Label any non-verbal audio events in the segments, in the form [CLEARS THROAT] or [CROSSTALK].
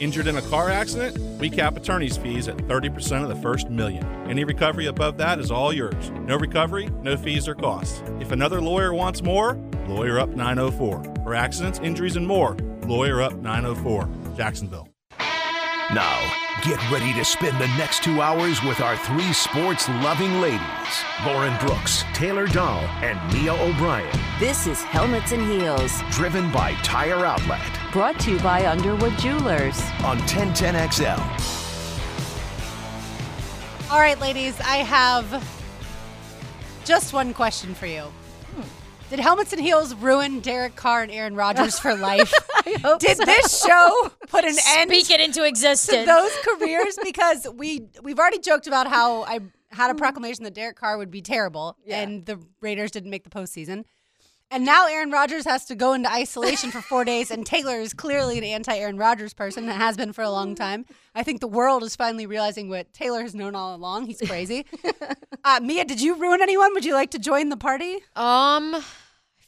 Injured in a car accident? We cap attorney's fees at 30% of the first million. Any recovery above that is all yours. No recovery, no fees or costs. If another lawyer wants more, Lawyer Up 904. For accidents, injuries, and more, Lawyer Up 904. Jacksonville. Now, get ready to spend the next two hours with our three sports loving ladies Lauren Brooks, Taylor Dahl, and Mia O'Brien. This is Helmets and Heels, driven by Tire Outlet. Brought to you by Underwood Jewelers on 1010XL. All right, ladies, I have just one question for you. Hmm. Did helmets and heels ruin Derek Carr and Aaron Rodgers for [LAUGHS] life? Did so. this show put an end Speak it into existence to those careers? Because we we've already joked about how I had a hmm. proclamation that Derek Carr would be terrible, Yeah. and the Raiders didn't make the postseason. And now Aaron Rodgers has to go into isolation for four days, and Taylor is clearly an anti Aaron Rodgers person and has been for a long time. I think the world is finally realizing what Taylor has known all along. He's crazy. [LAUGHS] uh, Mia, did you ruin anyone? Would you like to join the party? Um, I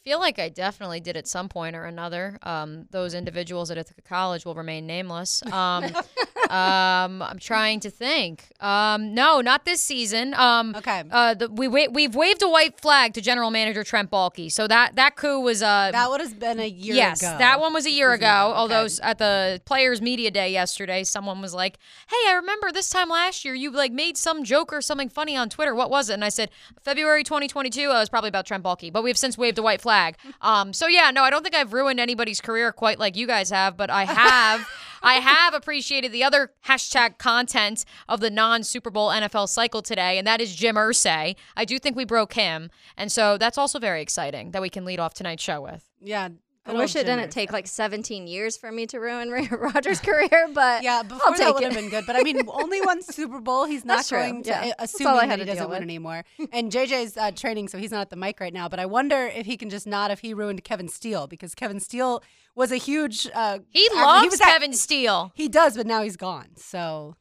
feel like I definitely did at some point or another. Um, those individuals at Ithaca College will remain nameless. Um, [LAUGHS] um, I'm trying to think. Um, no, not this season. Um, Okay. Uh, the, we wa- we've waved a white flag to General Manager Trent Baalke, so that that coup was uh That would have been a year yes, ago. that one was a year ago. Although at the Players Media Day yesterday, someone was like, "Hey, I remember this time last year you like made some joke or something funny on Twitter. What was it?" And I said, "February 2022. Uh, it was probably about Trent Baalke, but we have since waved a white flag." Um, so yeah, no, I don't think I've ruined anybody's career quite like you guys have, but I have. [LAUGHS] I have appreciated the other hashtag content of the non Super Bowl NFL cycle today, and that is Jim Irsay. I do think we broke him, and so that's also very exciting that we can lead off tonight's show with. Yeah. I wish it didn't take like 17 years for me to ruin [LAUGHS] Aaron Rodgers' [LAUGHS] career, but Yeah, before I'll that would have been good. But I mean, [LAUGHS] only one Super Bowl. He's not That's true, going to, yeah. That's assuming that he to doesn't win anymore. And JJ's uh, training, so he's not at the mic right now. But I wonder if he can just not if he ruined Kevin Steele because Kevin Steele was a huge. Uh, He act- loves was act- Kevin Steele. He does, but now he's gone. So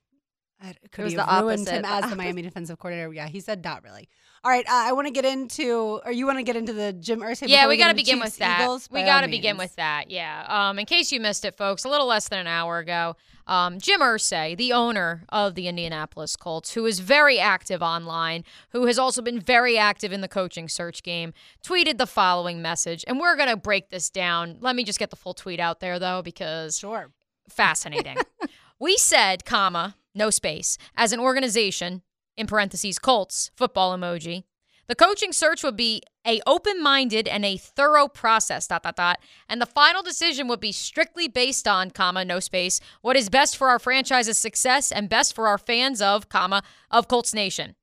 I- could was he the ruined opposite, him as the. Miami defensive coordinator? Yeah, he said not really. All right, uh, I want to get into, or you want to get into the Jim Irsay? Yeah, before we got to begin Chiefs, with that. Eagles? we got to begin with that. Yeah. Um, in case you missed it, folks, a little less than an hour ago, um, Jim Irsay, the owner of the Indianapolis Colts, who is very active online, who has also been very active in the coaching search game, tweeted the following message, and we're gonna break this down. Let me just get the full tweet out there though, because Sure. fascinating. [LAUGHS] we said, comma, no space, as an organization, in parentheses, Colts, football emoji. The coaching search would be a open-minded and a thorough process, dot, dot, dot. And the final decision would be strictly based on, comma, no space, what is best for our franchise's success and best for our fans of, comma, of Colts Nation.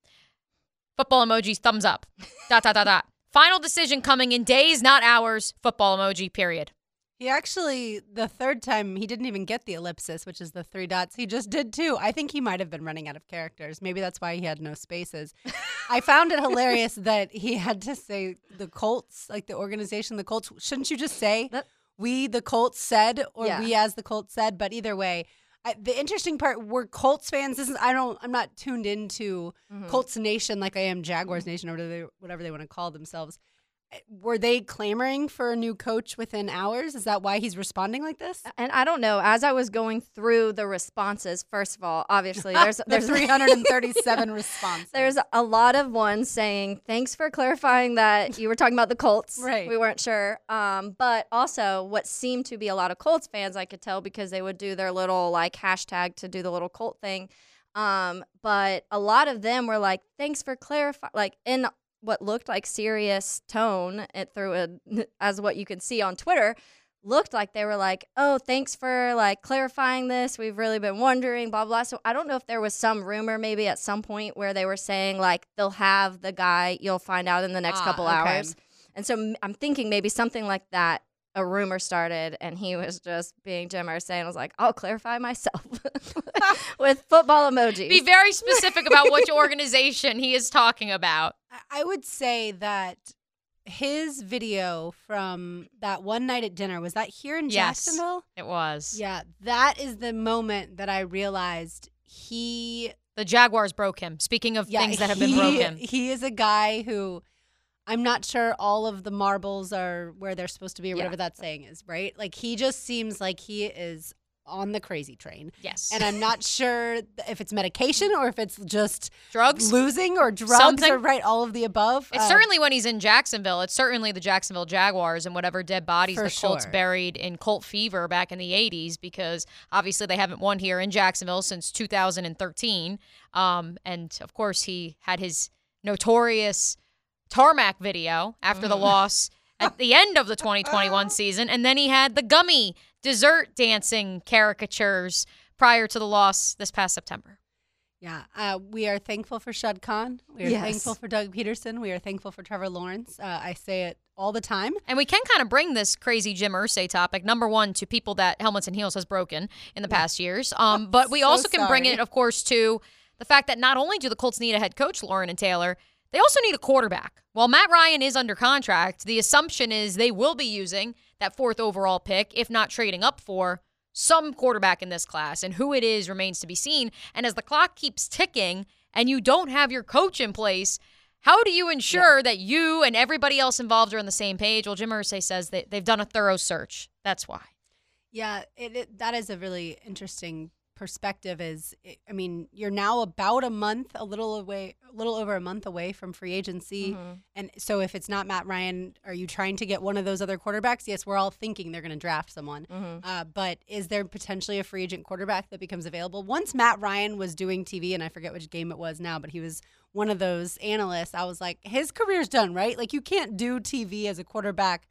Football emojis, thumbs up. [LAUGHS] dot, dot, dot, dot. Final decision coming in days, not hours. Football emoji, period. He actually, the third time, he didn't even get the ellipsis, which is the three dots. He just did two. I think he might have been running out of characters. Maybe that's why he had no spaces. [LAUGHS] I found it hilarious that he had to say the Colts, like the organization, the Colts. Shouldn't you just say That- we, the Colts, said, or Yeah. we as the Colts said? But either way, I, the interesting part, we're Colts fans. This is I don't. I'm not tuned into Mm-hmm. Colts Nation like I am Jaguars Nation or whatever they, whatever they want to call themselves. Eh, Were they clamoring for a new coach within hours? Is that why he's responding like this? And I don't know. As I was going through the responses, first of all, obviously [LAUGHS] there's the there's [LAUGHS] 337 responses. There's a lot of ones saying thanks for clarifying that you were talking about the Colts. [LAUGHS] Right. We weren't sure. Um, but also what seemed to be a lot of Colts fans, I could tell because they would do their little like hashtag to do the little Colt thing. Um, but a lot of them were like, thanks for clarifying, like in what looked like serious tone it through a, as what you can see on Twitter looked like they were like, "Oh, thanks for like clarifying this. We've really been wondering, blah blah." So I don't know if there was some rumor maybe at some point where they were saying like they'll have the guy you'll find out in the next Ah, couple okay. hours. And so I'm thinking maybe something like that. A rumor started, and he was just being Jim Irsay, and was like, "I'll clarify myself [LAUGHS] with football emojis." Be very [LAUGHS] specific about which organization he is talking about. I- I would say that his video from that one night at dinner was that here in Yes. Jacksonville. It was. Yeah, that is the moment that I realized he The Jaguars broke him. Speaking of yeah, things that have been he- broken. [LAUGHS] He is a guy who I'm not sure all of the marbles are where they're supposed to be or Yeah. whatever that saying is, right? Like he just seems like he is on the crazy train. Yes. And I'm not [LAUGHS] sure if it's medication or if it's just Drugs? losing or drugs Something. or right, all of the above. It's Uh, certainly when he's in Jacksonville. It's certainly the Jacksonville Jaguars and whatever dead bodies the Colts buried in Colt fever back in the 80s because obviously they haven't won here in Jacksonville since 2013. Um, and of course, he had his notorious tarmac video after the loss at the end of the 2021 season. And then he had the gummy dessert dancing caricatures prior to the loss this past September. Yeah, uh, we are thankful for Shad Khan. We are Yes. thankful for Doug Pederson. We are thankful for Trevor Lawrence. Uh, I say it all the time. And we can kind of bring this crazy Jim Irsay topic, number one, to people that Helmets and Heels has broken in the past years. Um, [LAUGHS] but we So also can bring it, of course, to the fact that not only do the Colts need a head coach, Lauren and Taylor, they also need a quarterback. While Matt Ryan is under contract, the assumption is they will be using that fourth overall pick, if not trading up for some quarterback in this class. And who it is remains to be seen. And as the clock keeps ticking and you don't have your coach in place, how do you ensure that you and everybody else involved are on the same page? Well, Jim Irsay says that they've done a thorough search. That's why. Yeah, it, it, that is a really interesting perspective. Is I mean, you're now about a month, a little away, a little over a month away from free agency, and so if it's not Matt Ryan, are you trying to get one of those other quarterbacks? Yes, we're all thinking they're going to draft someone, uh, but is there potentially a free agent quarterback that becomes available? Once Matt Ryan was doing TV, and I forget which game it was now, but he was one of those analysts. I was like, his career's done, right? Like you can't do TV as a quarterback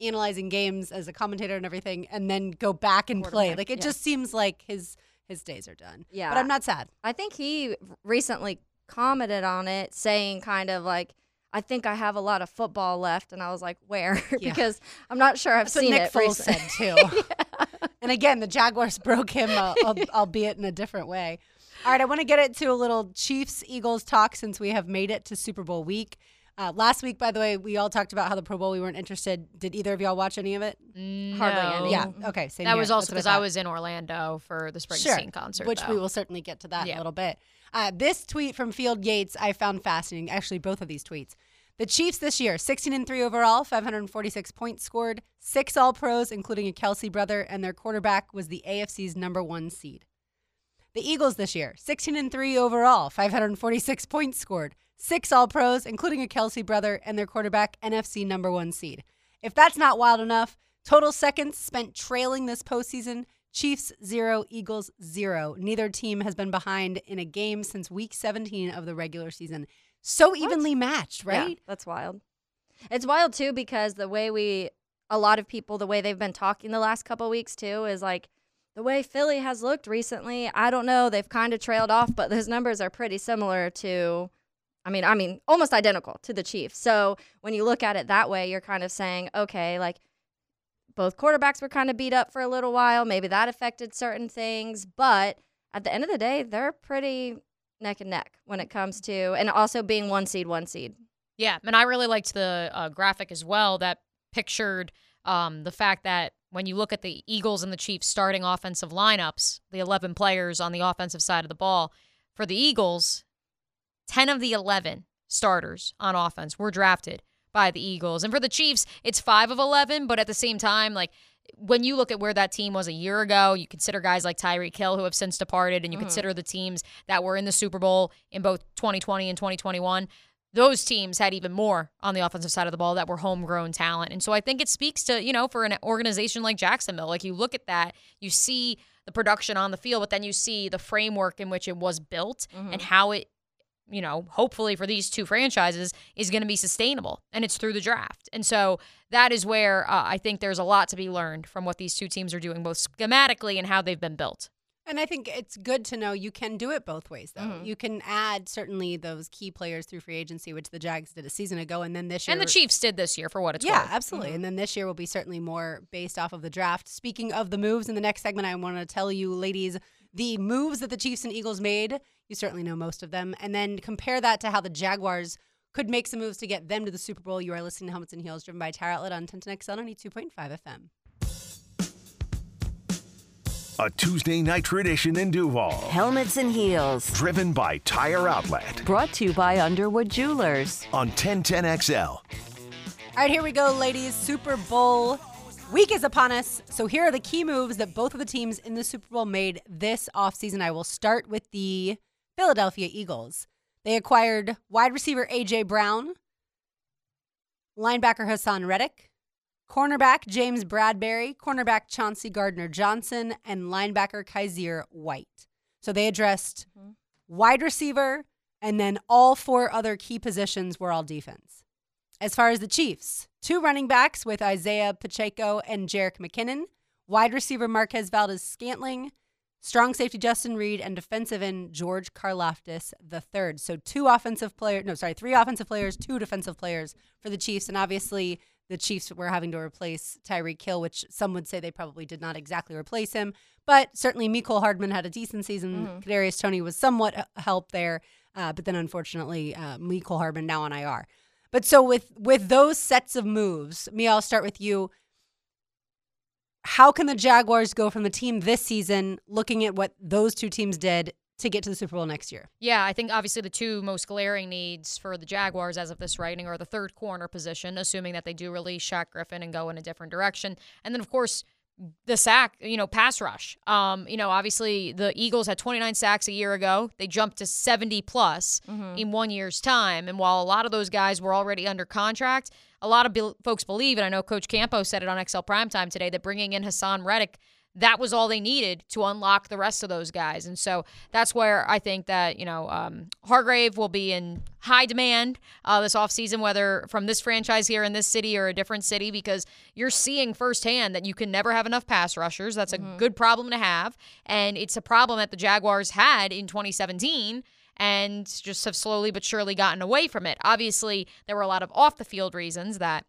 analyzing games as a commentator and everything and then go back and play. Like it yeah. just seems like his his days are done. Yeah. But I'm not sad. I think he recently commented on it, saying kind of like, "I think I have a lot of football left," and I was like, "Where?" [LAUGHS] Yeah. because I'm not sure I've That's seen Nick it. Foles said too. [LAUGHS] [LAUGHS] And again, the Jaguars broke him, uh, albeit in a different way. All right, I want to get it to a little Chiefs Eagles talk since we have made it to Super Bowl week. Uh, last week, by the way, we all talked about how the Pro Bowl we weren't interested. Did either of y'all watch any of it? Hardly any. Yeah. Okay. Same That here. was also because I thought. was in Orlando for the Springsteen sure, concert. which we will certainly get to that in a little bit. Uh, this tweet from Field Yates I found fascinating. Actually, both of these tweets. The Chiefs this year, 16 and 3 overall, 546 points scored, six All Pros, including a Kelce brother, and their quarterback was the AFC's number one seed. The Eagles this year, 16 and 3 overall, 546 points scored, six All Pros, including a Kelce brother, and their quarterback, NFC number one seed. If that's not wild enough, total seconds spent trailing this postseason Chiefs zero, Eagles zero. Neither team has been behind in a game since week 17 of the regular season. So evenly matched, Yeah, right? that's wild. It's wild too because the way we, a lot of people, the way they've been talking the last couple weeks too is like the way Philly has looked recently. I don't know. They've kind of trailed off, but those numbers are pretty similar to. I mean, I mean, almost identical to the Chiefs. So when you look at it that way, you're kind of saying, okay, like both quarterbacks were kind of beat up for a little while. Maybe that affected certain things, but at the end of the day, they're pretty neck and neck when it comes to, and also being one seed, one seed. Yeah, and I really liked the uh, graphic as well that pictured um, the fact that when you look at the Eagles and the Chiefs starting offensive lineups, the 11 players on the offensive side of the ball, for the Eagles, 10 of the 11 starters on offense were drafted by the Eagles. And for the Chiefs, it's 5 of 11, but at the same time, like when you look at where that team was a year ago, you consider guys like Tyreek Hill who have since departed, and you mm-hmm. consider the teams that were in the Super Bowl in both 2020 and 2021 those teams had even more on the offensive side of the ball that were homegrown talent. And so I think it speaks to, you know, for an organization like Jacksonville, like you look at that, you see the production on the field, but then you see the framework in which it was built mm-hmm. and how it, you know, hopefully for these two franchises is going to be sustainable. And it's through the draft. And so that is where uh, I think there's a lot to be learned from what these two teams are doing, both schematically and how they've been built. And I think it's good to know you can do it both ways, though. Mm-hmm. You can add certainly those key players through free agency, which the Jags did a season ago, and then this year. And the Chiefs did this year for what it's yeah, worth. Mm-hmm. absolutely. And then this year will be certainly more based off of the draft. Speaking of the moves, in the next segment, I want to tell you, ladies, the moves that the Chiefs and Eagles made. You certainly know most of them. And then compare that to how the Jaguars could make some moves to get them to the Super Bowl. You are listening to Helmets and Heels, driven by Tire Outlet on 1010XL 92.5 FM. A Tuesday night tradition in Duval. Helmets and Heels. Driven by Tire Outlet Brought to you by Underwood Jewelers. on 1010XL. All right, here we go, ladies. Super Bowl Week is upon us, so here are the key moves that both of the teams in the Super Bowl made this offseason. I will start with the Philadelphia Eagles. They acquired wide receiver A.J. Brown, linebacker Haason Reddick, cornerback James Bradberry, cornerback Chauncey Gardner Johnson, and linebacker Kyzir White. So they addressed mm-hmm. wide receiver, and then all four other key positions were all defense. As far as the Chiefs, two running backs with Isaiah Pacheco and Jerick McKinnon, wide receiver Marquez Valdes Scantling, strong safety Justin Reid, and defensive end George Karlaftis the third. So two offensive players, no, sorry, three offensive players, two defensive players for the Chiefs, and obviously the Chiefs were having to replace Tyreek Hill, which some would say they probably did not exactly replace him, but certainly Mecole Hardman had a decent season. Mm-hmm. Kadarius Toney was somewhat help there, uh, but then unfortunately uh, Mecole Hardman now on IR. But so with with those sets of moves, Mia, I'll start with you. How can the Jaguars go from the team this season, looking at what those two teams did, to get to the Super Bowl next year? Yeah, I think obviously the two most glaring needs for the Jaguars as of this writing are the third corner position, assuming that they do release Shaq Griffin and go in a different direction. And then, of course, the sack, you know, pass rush. Um, you know, obviously the Eagles had 29 sacks a year ago. They jumped to 70 plus in one year's time. And while a lot of those guys were already under contract, a lot of be- folks believe, and I know Coach Campo said it on XL Primetime today, that bringing in Haason Reddick that was all they needed to unlock the rest of those guys. And so that's where I think that, you know, um, Hargrave will be in high demand uh, this offseason, whether from this franchise here in this city or a different city, because you're seeing firsthand that you can never have enough pass rushers. That's a good problem to have. And it's a problem that the Jaguars had in 2017 and just have slowly but surely gotten away from it. Obviously, there were a lot of off the field reasons that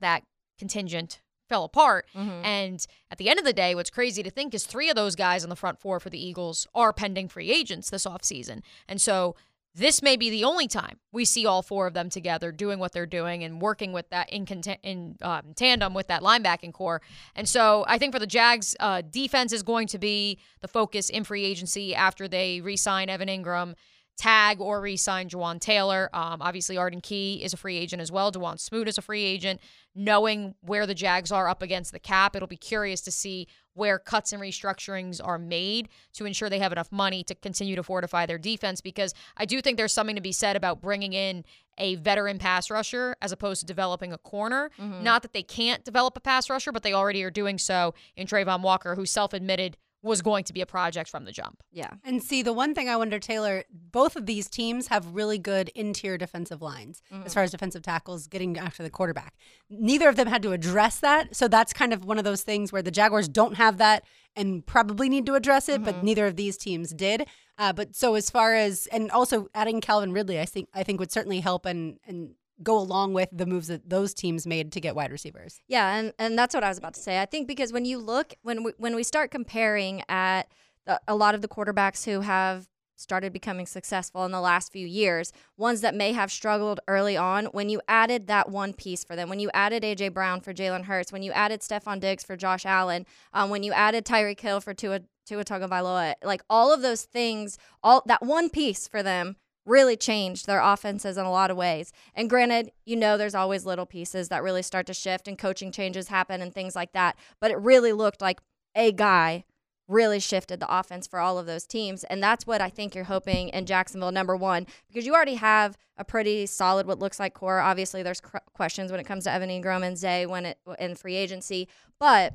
that contingent fell apart. And at the end of the day, what's crazy to think is three of those guys on the front four for the Eagles are pending free agents this offseason. And so this may be the only time we see all four of them together doing what they're doing and working with that in, conta- in um, tandem with that linebacking core. And so I think for the Jags, uh, defense is going to be the focus in free agency after they re sign Evan Engram tag or re-sign Jawaan Taylor. Um, obviously, Arden Key is a free agent as well. Dawuane Smoot is a free agent. Knowing where the Jags are up against the cap, it'll be curious to see where cuts and restructurings are made to ensure they have enough money to continue to fortify their defense. Because I do think there's something to be said about bringing in a veteran pass rusher as opposed to developing a corner. Mm-hmm. Not that they can't develop a pass rusher, but they already are doing so in Travon Walker, who self-admitted was going to be a project from the jump. Yeah. And see, the one thing I wonder, Taylor, both of these teams have really good interior defensive lines as far as defensive tackles getting after the quarterback. Neither of them had to address that. So that's kind of one of those things where the Jaguars don't have that and probably need to address it, but neither of these teams did. Uh, but so as far as and also adding Calvin Ridley, I think I think would certainly help and and go along with the moves that those teams made to get wide receivers. Yeah, and, and that's what I was about to say. I think because when you look when we, when we start comparing at the, a lot of the quarterbacks who have started becoming successful in the last few years, ones that may have struggled early on, when you added that one piece for them, when you added AJ Brown for Jalen Hurts, when you added Stefon Diggs for Josh Allen, um, when you added Tyreek Hill for Tua Tua Tagovailoa, like all of those things, all that one piece for them really changed their offenses in a lot of ways. And granted, you know, there's always little pieces that really start to shift and coaching changes happen and things like that. But it really looked like a guy really shifted the offense for all of those teams. And that's what I think you're hoping in Jacksonville, number one, because you already have a pretty solid, what looks like core. Obviously, there's cr- questions when it comes to Evan Engram and Zay when it in free agency. But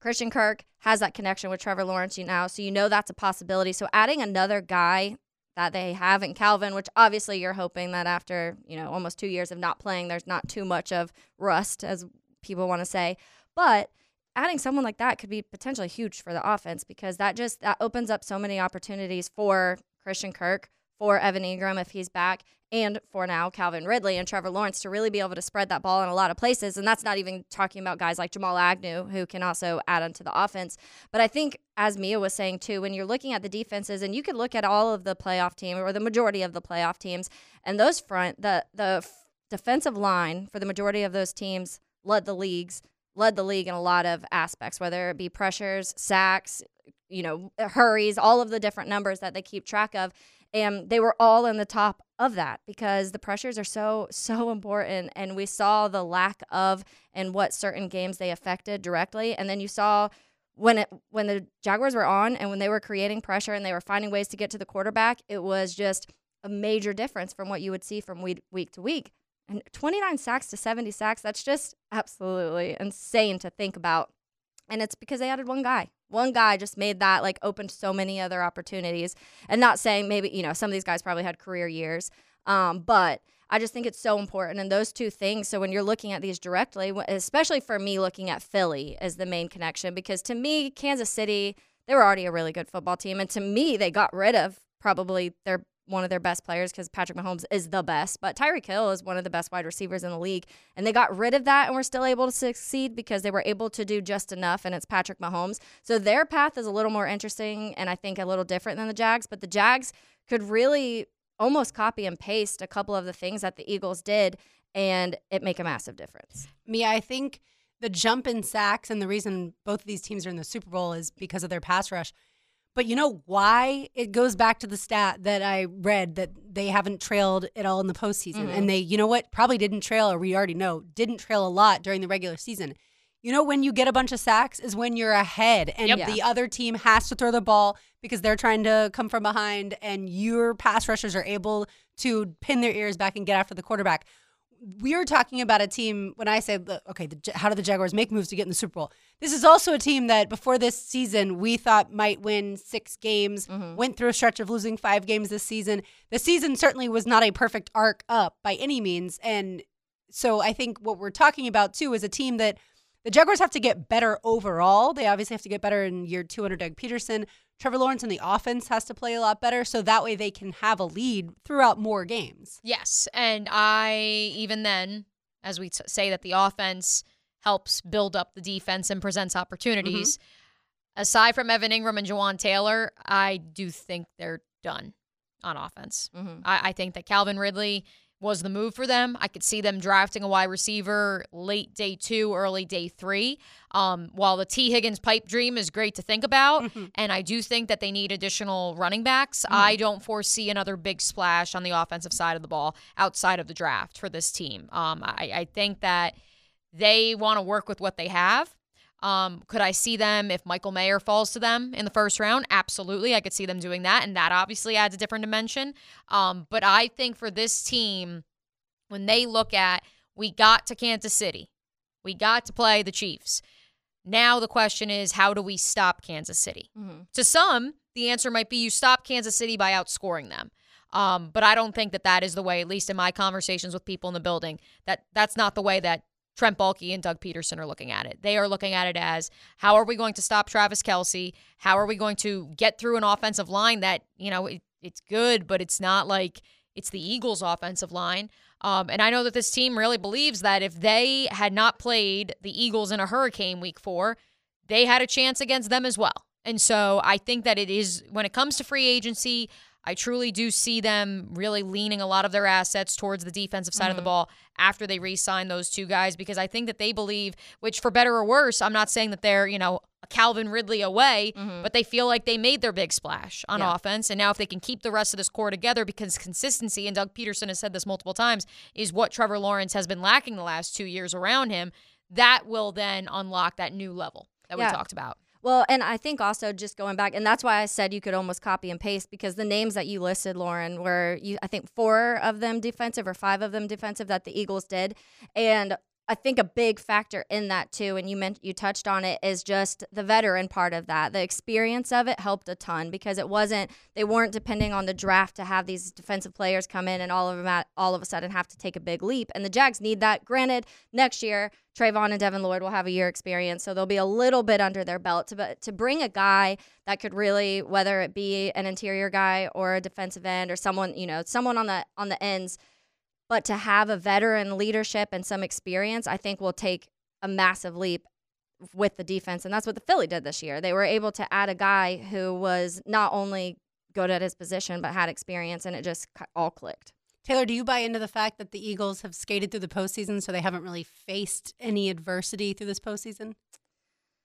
Christian Kirk has that connection with Trevor Lawrence you now, so you know that's a possibility. So adding another guy that they have in Calvin, which obviously you're hoping that after, you know, almost two years of not playing, there's not too much of rust, as people want to say. But adding someone like that could be potentially huge for the offense because that just that opens up so many opportunities for Christian Kirk, for Evan Engram if he's back, and for now Calvin Ridley and Trevor Lawrence to really be able to spread that ball in a lot of places. And that's not even talking about guys like Jamal Agnew who can also add onto the offense. But I think as Mia was saying too, when you're looking at the defenses, and you could look at all of the playoff team or the majority of the playoff teams, and those front the the f- defensive line for the majority of those teams led the leagues led the league in a lot of aspects, whether it be pressures, sacks, you know, hurries, all of the different numbers that they keep track of. And they were all in the top of that because the pressures are so [LAUGHS] so important. And we saw the lack of and what certain games they affected directly. And then you saw when it when the Jaguars were on and when they were creating pressure and they were finding ways to get to the quarterback it was just a major difference from what you would see from week, week to week. And 29 sacks to 70 sacks that's just absolutely insane to think about and it's because they added one guy. One guy just made that like opened so many other opportunities. And not saying maybe you know some of these guys probably had career years um, but i just think it's so important and those two things. So when you're looking at these directly especially for me looking at philly as the main connection because to me kansas city they were already a really good football team. And to me they got rid of probably their one of their best players because Patrick Mahomes is the best, but Tyreek Hill is one of the best wide receivers in the league. And they got rid of that and were still able to succeed because they were able to do just enough, and it's Patrick Mahomes. So their path is a little more interesting and I think a little different than the Jags, but the Jags could really almost copy and paste a couple of the things that the Eagles did and it make a massive difference. Me, I think the jump in sacks and the reason both of these teams are in the Super Bowl is because of their pass rush. But you know why? It goes back to the stat that I read that they haven't trailed at all in the postseason. Mm-hmm. And they, you know what, probably didn't trail, or we already know, didn't trail a lot during the regular season. You know, when you get a bunch of sacks is when you're ahead and Yep. the other team has to throw the ball because they're trying to come from behind and your pass rushers are able to pin their ears back and get after the quarterback. We are talking about a team when I say, okay, the, how do the Jaguars make moves to get in the Super Bowl? This is also a team that before this season we thought might win six games, mm-hmm. went through a stretch of losing five games this season. The season certainly was not a perfect arc up by any means. And so I think what we're talking about too is a team that the Jaguars have to get better overall. They obviously have to get better in year two under Doug Pederson. Trevor Lawrence in the offense has to play a lot better so that way they can have a lead throughout more games. Yes, and I even then, as we t- say that the offense helps build up the defense and presents opportunities. Aside from Evan Engram and Jawaan Taylor, I do think they're done on offense. Mhm. I, I think that Calvin Ridley was the move for them. I could see them drafting a wide receiver late day two, early day three. Um, while the Tee Higgins pipe dream is great to think about, and I do think that they need additional running backs, I don't foresee another big splash on the offensive side of the ball outside of the draft for this team. Um, I, I think that they want to work with what they have. Um, could I see them if Michael Mayer falls to them in the first round? Absolutely. I could see them doing that. And that obviously adds a different dimension. Um, but I think for this team, when they look at, we got to Kansas City, we got to play the Chiefs. Now the question is, how do we stop Kansas City? To some, the answer might be you stop Kansas City by outscoring them. Um, but I don't think that that is the way, at least in my conversations with people in the building, that that's not the way that Trent Baalke and Doug Pederson are looking at it. They are looking at it as how are we going to stop Travis Kelce? How are we going to get through an offensive line that, you know, it, it's good, but it's not like it's the Eagles' offensive line. Um, and I know that this team really believes that if they had not played the Eagles in a hurricane week four, they had a chance against them as well. And so I think that it is, when it comes to free agency, I truly do see them really leaning a lot of their assets towards the defensive side of the mm-hmm. ball after they re sign those two guys because I think that they believe, which for better or worse, I'm not saying that they're, you know, a Calvin Ridley away, mm-hmm. but they feel like they made their big splash on Yeah. offense. And now if they can keep the rest of this core together, because consistency, and Doug Pederson has said this multiple times, is what Trevor Lawrence has been lacking the last two years around him, that will then unlock that new level that Yeah. we talked about. Well, and I think also just going back, and that's why I said you could almost copy and paste because the names that you listed, Lauren, were you I think four of them defensive or five of them defensive that the Eagles did, and I think a big factor in that too, and you meant you touched on it, is just the veteran part of that. The experience of it helped a ton because it wasn't they weren't depending on the draft to have these defensive players come in and all of them at, all of a sudden have to take a big leap. And the Jags need that. Granted, next year Travon and Devin Lloyd will have a year experience, so they'll be a little bit under their belt. To but to bring a guy that could really, whether it be an interior guy or a defensive end or someone you know someone on the on the ends but to have a veteran leadership and some experience, I think will take a massive leap with the defense. And that's what the Philly did this year. They were able to add a guy who was not only good at his position, but had experience, and it just all clicked. Taylor, do you buy into the fact that the Eagles have skated through the postseason, so they haven't really faced any adversity through this postseason?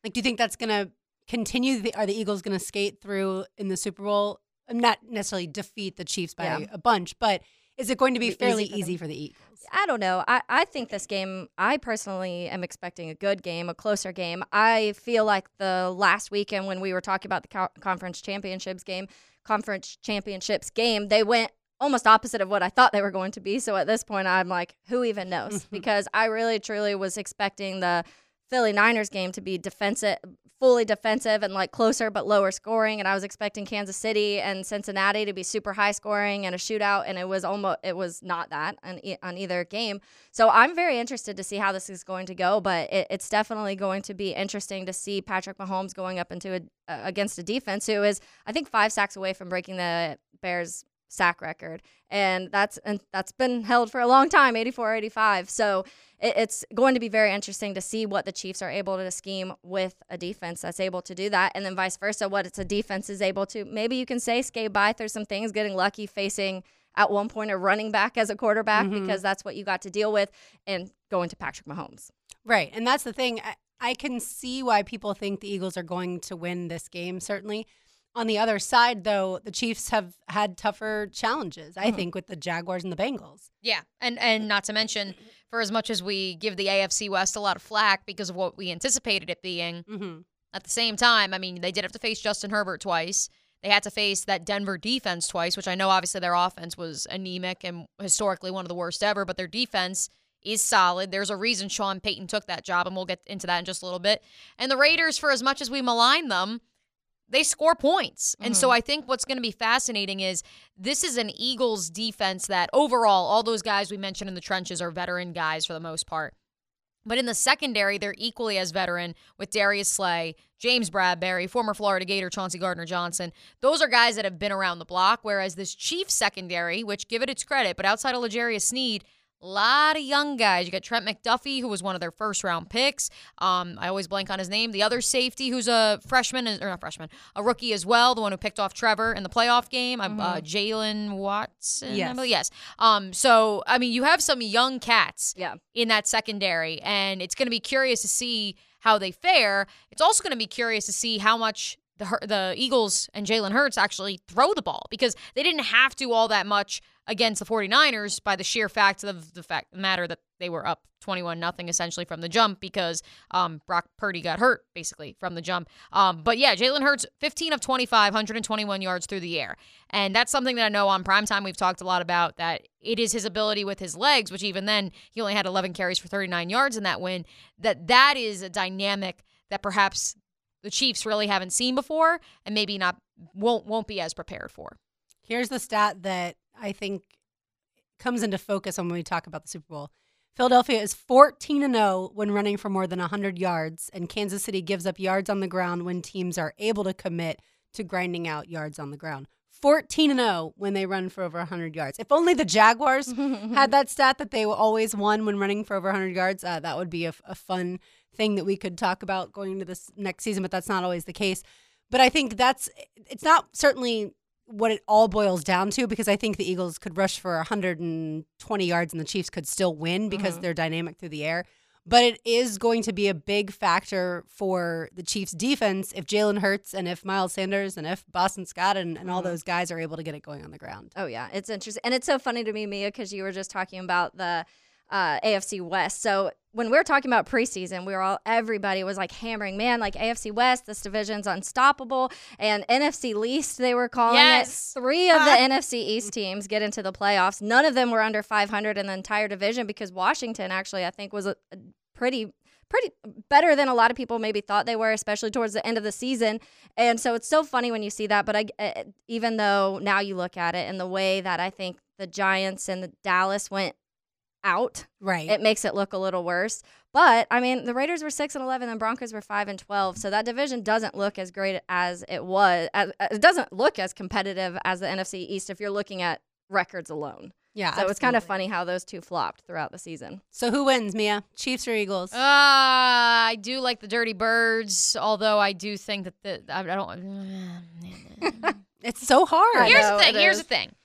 Like, do you think that's going to continue? The- Are the Eagles going to skate through in the Super Bowl? Not necessarily defeat the Chiefs by Yeah. a bunch, but Is it going to be fairly easy for easy for the Eagles? I don't know. I, I think this game, I personally am expecting a good game, a closer game. I feel like the last weekend when we were talking about the co- conference championships game, conference championships game, they went almost opposite of what I thought they were going to be. So at this point, I'm like, who even knows? [LAUGHS] because I really, truly was expecting the Philly Niners game to be defensive, fully defensive and like closer but lower scoring. And I was expecting Kansas City and Cincinnati to be super high scoring and a shootout. And it was almost, it was not that on, e- on either game. So I'm very interested to see how this is going to go. But it, it's definitely going to be interesting to see Patrick Mahomes going up into a, uh, against a defense who is, I think, five sacks away from breaking the Bears sack record and that's and that's been held for a long time 84 85 so it, it's going to be very interesting to see what the chiefs are able to scheme with a defense that's able to do that and then vice versa what it's a defense is able to maybe you can say skate by through some things getting lucky facing at one point a running back as a quarterback mm-hmm. because that's what you got to deal with and going to patrick mahomes Right. And that's the thing. I, I can see why people think the Eagles are going to win this game, certainly. On the other side, though, the Chiefs have had tougher challenges, I think, with the Jaguars and the Bengals. Yeah, and and not to mention, for as much as we give the AFC West a lot of flack because of what we anticipated it being, Mm-hmm. at the same time, I mean, they did have to face Justin Herbert twice. They had to face that Denver defense twice, which I know obviously their offense was anemic and historically one of the worst ever, but their defense is solid. There's a reason Sean Payton took that job, and we'll get into that in just a little bit. And the Raiders, for as much as we malign them, they score points. And so mm-hmm. I think what's going to be fascinating is this is an Eagles defense that overall, all those guys we mentioned in the trenches are veteran guys for the most part. But in the secondary, they're equally as veteran with Darius Slay, James Bradberry, former Florida Gator Chauncey Gardner Johnson. Those are guys that have been around the block. Whereas this Chiefs secondary, which give it its credit, but outside of L'Jarius Sneed, a lot of young guys. You got Trent McDuffie, who was one of their first round picks. Um, I always blank on his name. The other safety, who's a freshman, or not freshman, a rookie as well, the one who picked off Trevor in the playoff game. I'm Uh, Jaylen Watson. Yes. Yes. Um, so, I mean, you have some young cats yeah in that secondary, and it's going to be curious to see how they fare. It's also going to be curious to see how much the the Eagles and Jalen Hurts actually throw the ball because they didn't have to all that much against the 49ers by the sheer fact of the fact matter that they were up 21 nothing essentially from the jump because um, Brock Purdy got hurt basically from the jump. Um, but yeah, Jalen Hurts 15 of 25, 121 yards through the air. And that's something that I know on primetime we've talked a lot about that it is his ability with his legs, which even then he only had 11 carries for 39 yards in that win, that that is a dynamic that perhaps the Chiefs really haven't seen before and maybe not won't won't be as prepared for. Here's the stat that I think comes into focus when we talk about the Super Bowl. Philadelphia is 14 and 0 when running for more than 100 yards, and Kansas City gives up yards on the ground when teams are able to commit to grinding out yards on the ground. 14 and 0 when they run for over 100 yards. If only the Jaguars [LAUGHS] had that stat that they always won when running for over 100 yards, uh, that would be a, a fun thing that we could talk about going into this next season, but that's not always the case. But I think that's it's not certainly what it all boils down to because I think the Eagles could rush for 120 yards and the Chiefs could still win because they're dynamic through the air. But it is going to be a big factor for the Chiefs defense if Jalen Hurts and if Miles Sanders and if Boston Scott and, and all those guys are able to get it going on the ground. Oh yeah, it's interesting, and it's so funny to me, Mia, because you were just talking about the uh, AFC West. So when we were talking about preseason, we were all everybody was like hammering, man, like AFC West, this division's unstoppable, and NFC least they were calling Yes. it. Three of the NFC East teams get into the playoffs. None of them were under 500 in the entire division because Washington actually, I think, was a, a pretty pretty better than a lot of people maybe thought they were, especially towards the end of the season. And so it's so funny when you see that. But I, uh, even though now you look at it and the way that I think the Giants and the Dallas went out, Right. it makes it look a little worse. But I mean, the Raiders were six and eleven, and Broncos were five and twelve. So that division doesn't look as great as it was. As, it doesn't look as competitive as the NFC East if you're looking at records alone. yeah. So it's kind of funny how those two flopped throughout the season. So who wins, Mia? Chiefs or Eagles? Uh, I do like the Dirty Birds, although I do think that the I, I don't. [LAUGHS] it's so hard. Here's know, the thing. Here's is. the thing.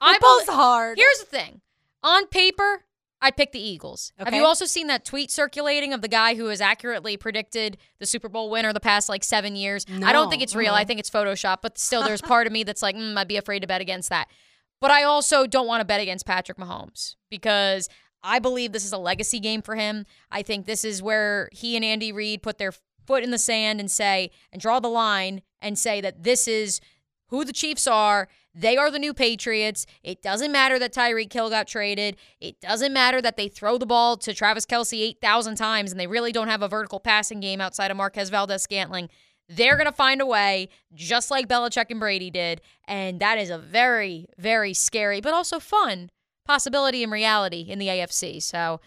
I Football's bel- hard. Here's the thing. On paper, I pick the Eagles. Have you also seen that tweet circulating of the guy who has accurately predicted the Super Bowl winner the past like seven years? I don't think it's real. I Uh-uh. think it's Photoshop, but still, there's [LAUGHS] part of me that's like, mm, I'd be afraid to bet against that. But I also don't want to bet against Patrick Mahomes because I believe this is a legacy game for him. I think this is where he and Andy Reid put their foot in the sand and say, and draw the line and say that this is who the Chiefs are. They are the new Patriots. It doesn't matter that Tyreek Hill got traded. It doesn't matter that they throw the ball to Travis Kelce 8,000 times and they really don't have a vertical passing game outside of Marquez Valdes Scantling. They're going to find a way, just like Belichick and Brady did. And that is a very, very scary, but also fun possibility and reality in the AFC. So,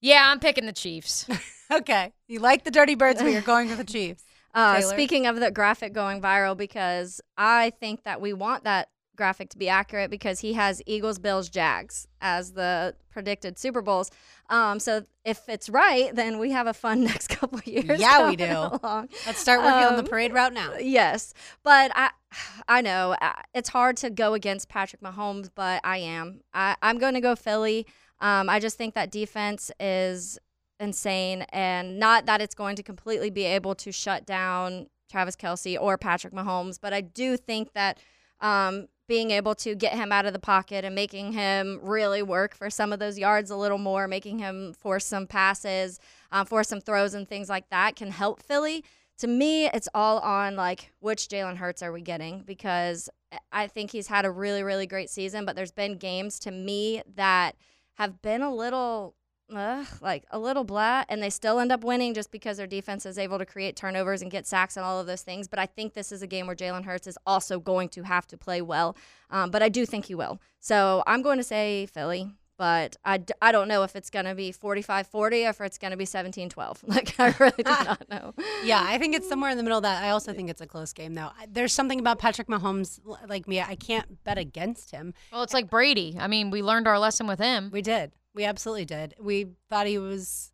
yeah, I'm picking the Chiefs. [LAUGHS] Okay. You like the Dirty Birds, but you're going with the Chiefs. [LAUGHS] Uh, speaking of the graphic going viral, because I think that we want that graphic to be accurate because he has Eagles, Bills, Jags as the predicted Super Bowls. Um, so if it's right, then we have a fun [LAUGHS] next couple of years. Yeah, we do. along. Let's start working on the Um, parade route now. Yes, but I, [SIGHS] I know uh, it's hard to go against Patrick Mahomes, but I am. I, I'm going to go Philly. Um, I just think that defense is insane, and not that it's going to completely be able to shut down Travis Kelce or Patrick Mahomes, but I do think that um, being able to get him out of the pocket and making him really work for some of those yards a little more, making him force some passes, um, force some throws and things like that can help Philly to me, it's all on like which Jalen Hurts are we getting because I think he's had a really, really great season, but there's been games to me that have been a little. Uh, like a little blah, and they still end up winning just because their defense is able to create turnovers and get sacks and all of those things. But I think this is a game where Jalen Hurts is also going to have to play well. Um, but I do think he will. So I'm going to say Philly but I, I don't know if it's going to be 45 40 or if it's going to be 17 12. [LAUGHS] Like, I really do not know. Yeah, I think it's somewhere in the middle of that. I also think it's a close game, though. There's something about Patrick Mahomes, like me, I can't bet against him. well, it's like Brady. I mean, we learned our lesson with him. We did. We absolutely did. We thought he was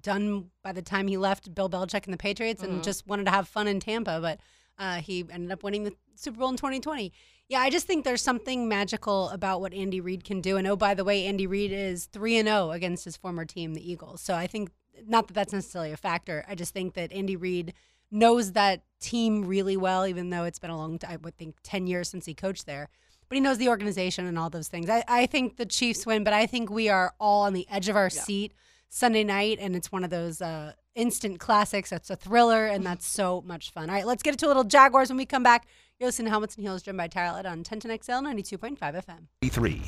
done by the time he left Bill Belichick and the Patriots and just wanted to have fun in Tampa, but uh, he ended up winning the Super Bowl in 2020. Yeah, I just think there's something magical about what Andy Reid can do. And oh, by the way, Andy Reid is 3 and 0 against his former team, the Eagles. So I think, not that that's necessarily a factor, I just think that Andy Reid knows that team really well, even though it's been a long time, I would think 10 years since he coached there but he knows the organization and all those things. I, I think the Chiefs win, but I think we are all on the edge of our seat Sunday night, and it's one of those uh, instant classics. That's a thriller, and that's so much fun. All right, let's get into a little Jaguars when we come back. You're listening to Helmets and Heels, driven by Tire Outlet on 1010XL 92.5 FM. Three.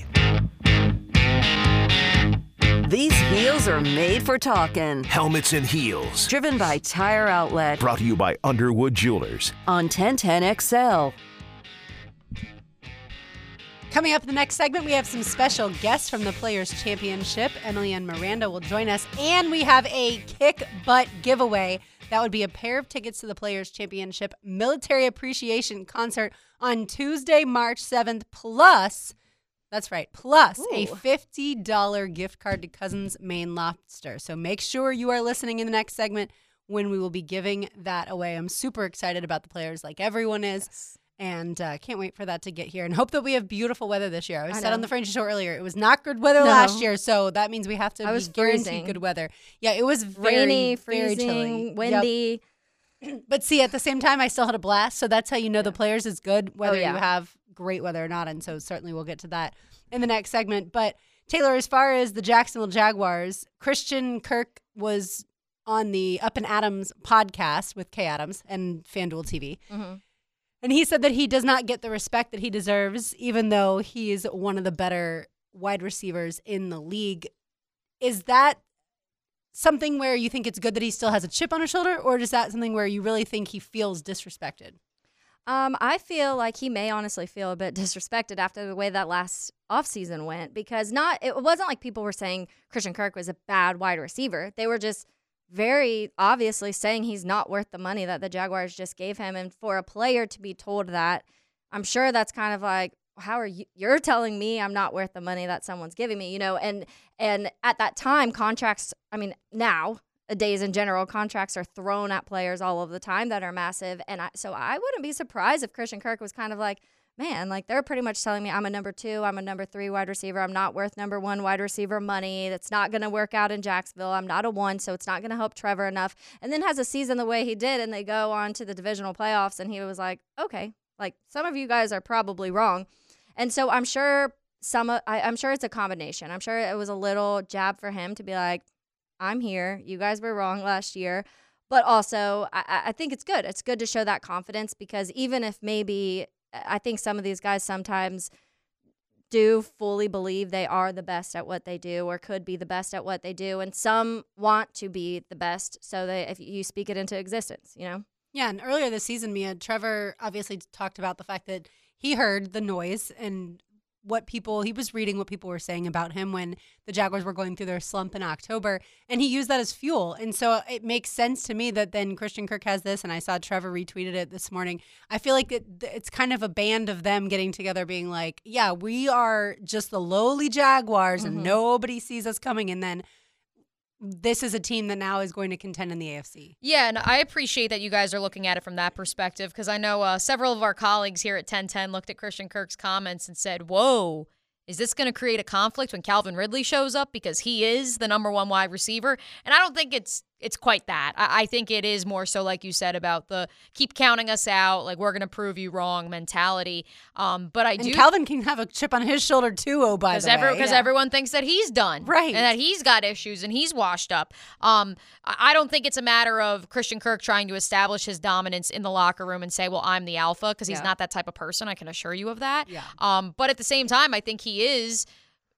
These heels are made for talking. Helmets and heels. Driven by Tire Outlet Brought to you by Underwood Jewelers. on 1010XL. Coming up in the next segment, we have some special guests from the Players Championship. Emily and Miranda will join us, and we have a kick butt giveaway. That would be a pair of tickets to the Players Championship Military Appreciation Concert on Tuesday, March 7th, plus, that's right, plus a $50 gift card to Cousins Maine Lobster. So make sure you are listening in the next segment when we will be giving that away. I'm super excited about the players, like everyone is. And uh, can't wait for that to get here and hope that we have beautiful weather this year. I was I said on the Fringe show earlier, it was not good weather No. last year, so that means we have to I be was guaranteed freezing. good weather. Yeah, it was very, Rainy, very chilly. freezing, Yep. windy. [CLEARS THROAT] But see, at the same time, I still had a blast. So that's how you know the players is good, whether yeah. you have great weather or not. And so certainly we'll get to that in the next segment. But Taylor, as far as the Jacksonville Jaguars, Christian Kirk was on the Up and Adams podcast with Kay Adams and FanDuel TV. Mhm. And he said that he does not get the respect that he deserves, even though he is one of the better wide receivers in the league. Is that something where you think it's good that he still has a chip on his shoulder, or is that something where you really think he feels disrespected? Um, I feel like he may honestly feel a bit [LAUGHS] disrespected after the way that last offseason went because not it wasn't like people were saying Christian Kirk was a bad wide receiver. They were just very obviously saying he's not worth the money that the Jaguars just gave him and for a player to be told that, I'm sure that's kind of like how are you you're telling me I'm not worth the money that someone's giving me, you know, and and at that time contracts, I mean, now uh, days in general, contracts are thrown at players all of the time that are massive. And I, so I wouldn't be surprised if Christian Kirk was kind of like, man, like they're pretty much telling me I'm a number two, I'm a number three wide receiver. I'm not worth number one wide receiver money. That's not going to work out in Jacksonville. I'm not a one, so it's not going to help Trevor enough. And then has a season the way he did, and they go on to the divisional playoffs, and he was like, okay, like some of you guys are probably wrong. And so I'm sure some I, I'm sure it's a combination. I'm sure it was a little jab for him to be like, I'm here. You guys were wrong last year. But also, I I think it's good. It's good to show that confidence because even if maybe I think some of these guys sometimes do fully believe they are the best at what they do or could be the best at what they do and some want to be the best so that if you speak it into existence you know? Yeah, and earlier this season, Mia, Trevor obviously talked about the fact that he heard the noise and what people he was reading what people were saying about him when the Jaguars were going through their slump in October and he used that as fuel. And so it makes sense to me that then Christian Kirk has this and I saw Trevor retweeted it this morning. I feel like it, it's kind of a band of them getting together being like, "Yeah, we are just the lowly Jaguars and mm-hmm. nobody sees us coming." And then this is a team that now is going to contend in the AFC. Yeah, and I appreciate that you guys are looking at it from that perspective because I know uh, several of our colleagues here at 1010 looked at Christian Kirk's comments and said, Whoa, is this going to create a conflict when Calvin Ridley shows up because he is the number one wide receiver? And I don't think it's it's quite that. I, I think it is more so, like you said, about the keep counting us out, like we're going to prove you wrong mentality. Um, but I And do Calvin can have a chip on his shoulder too. Oh, by the way, because Yeah. everyone thinks that he's done, Right. and that he's got issues and he's washed up. Um, I I don't think it's a matter of Christian Kirk trying to establish his dominance in the locker room and say, "Well, I'm the alpha," because he's Yeah. not that type of person. I can assure you of that. Yeah. Um, but at the same time, I think he is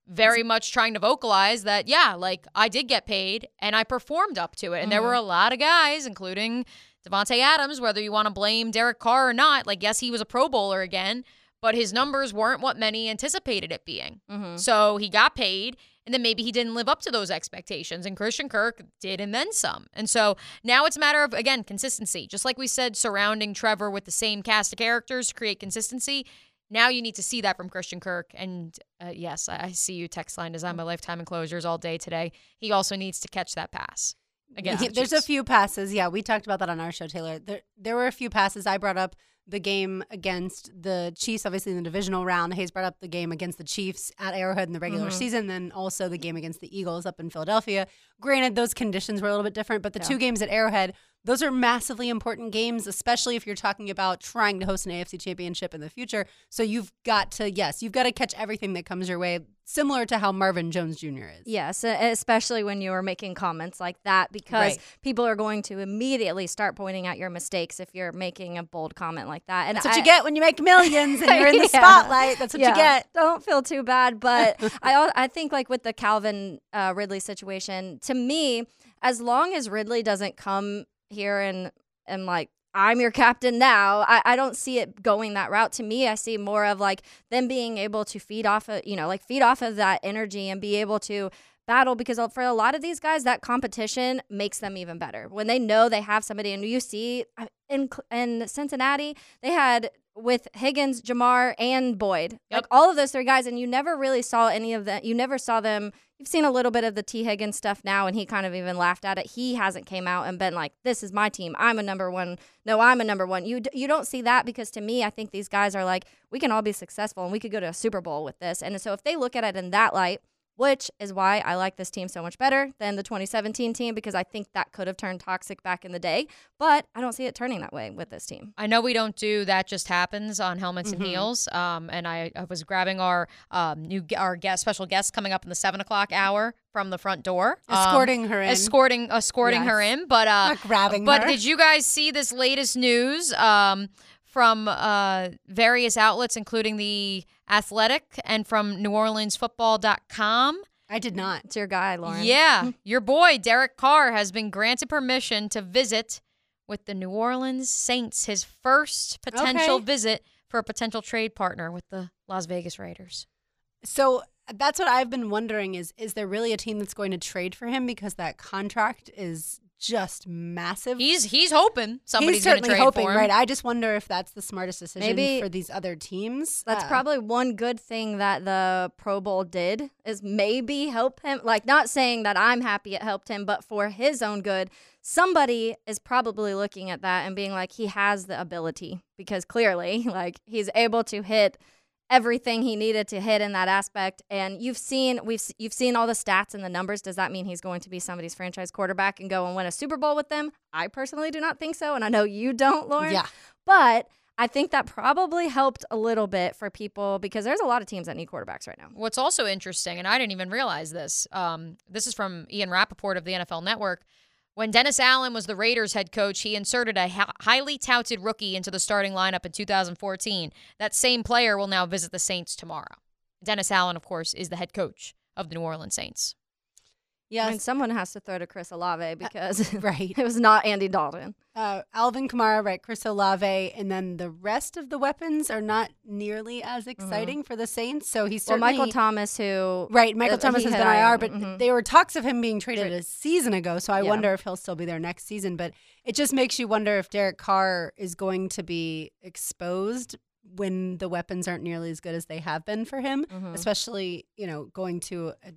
very much trying to vocalize that, yeah, like I did get paid and I performed up to it, and there were a lot of guys, including Davante Adams, whether you want to blame Derek Carr or not. Like, yes, he was a Pro Bowler again, but his numbers weren't what many anticipated it being. Mm-hmm. So he got paid, and then maybe he didn't live up to those expectations. And Christian Kirk did, and then some. And so now it's a matter of, again, consistency. Just like we said, surrounding Trevor with the same cast of characters to create consistency. Now you need to see that from Christian Kirk. And uh, yes, I, I see you text line design my lifetime enclosures all day today. He also needs to catch that pass. Again, the there's a few passes. Yeah, we talked about that on our show, Taylor. There, there were a few passes. I brought up the game against the Chiefs, obviously in the divisional round. Hayes brought up the game against the Chiefs at Arrowhead in the regular Mm-hmm. season, then also the game against the Eagles up in Philadelphia. Granted, those conditions were a little bit different, but the two games at Arrowhead, those are massively important games, especially if you're talking about trying to host an AFC championship in the future. So you've got to, yes, you've got to catch everything that comes your way, similar to how Marvin Jones Jr. is. Yes, especially when you are making comments like that, because Right. people are going to immediately start pointing out your mistakes if you're making a bold comment like that. And That's what I- you get when you make millions and you're in the [LAUGHS] Yeah. spotlight. That's what Yeah, you get. Don't feel too bad, but [LAUGHS] I I think like with the Calvin uh, Ridley situation, to me, as long as Ridley doesn't come here and and like I'm your captain now. I, I don't see it going that route. To me, I see more of like them being able to feed off of, you know, like feed off of that energy and be able to battle because for a lot of these guys, that competition makes them even better. When they know they have somebody, and you see uh, in in Cincinnati, they had with Higgins, Ja'Marr, and Boyd, like all of those three guys, and you never really saw any of that. You never saw them. You've seen a little bit of the Tee Higgins stuff now, and he kind of even laughed at it. He hasn't came out and been like, "This is my team. I'm a number one. No, I'm a number one." You d- you don't see that because to me, I think these guys are like, we can all be successful and we could go to a Super Bowl with this. And so if they look at it in that light, which is why I like this team so much better than the 2017 team because I think that could have turned toxic back in the day. But I don't see it turning that way with this team. I know we don't do that just happens on helmets Mm-hmm. and heels. Um, and I, I was grabbing our um, new our guest special guest coming up in the seven o'clock hour from the front door, um, Escorting her in. escorting escorting her in. But uh, Not grabbing But her. did you guys see this latest news um, from uh, various outlets, including the Athletic and from NewOrleansFootball.com? I did not. It's your guy, Lauren. Yeah, [LAUGHS] your boy Derek Carr has been granted permission to visit with the New Orleans Saints, his first potential Okay. visit for a potential trade partner with the Las Vegas Raiders. So that's what I've been wondering is is there really a team that's going to trade for him because that contract is just massive? He's he's hoping somebody's He's certainly trade hoping, for him. right? I just wonder if that's the smartest decision Maybe for these other teams. That's Uh, probably one good thing that the Pro Bowl did is maybe help him. Like, not saying that I'm happy it helped him, but for his own good, somebody is probably looking at that and being like, he has the ability because clearly, [LAUGHS] like, he's able to hit everything he needed to hit in that aspect. And you've seen we've you've seen all the stats and the numbers. Does that mean he's going to be somebody's franchise quarterback and go and win a Super Bowl with them? I personally do not think so, and I know you don't, Lauren. Yeah. But I think that probably helped a little bit for people because there's a lot of teams that need quarterbacks right now. What's also interesting, and I didn't even realize this, um, this is from Ian Rapoport of the NFL Network. When Dennis Allen was the Raiders head coach, he inserted a highly touted rookie into the starting lineup in 2014. That same player will now visit the Saints tomorrow. Dennis Allen, of course, is the head coach of the New Orleans Saints. Yes, I mean, someone has to throw to Chris Olave because [LAUGHS] right. it was not Andy Dalton. Uh, Alvin Kamara, right? Chris Olave, and then the rest of the weapons are not nearly as exciting for the Saints. So he's Mm-hmm. Well, Michael Thomas, who Right, Michael uh, Thomas has been IR, but mhm. there were talks of him being traded a season ago. So I Yeah. wonder if he'll still be there next season. But it just makes you wonder if Derek Carr is going to be exposed when the weapons aren't nearly as good as they have been for him, Mhm. especially you know going to a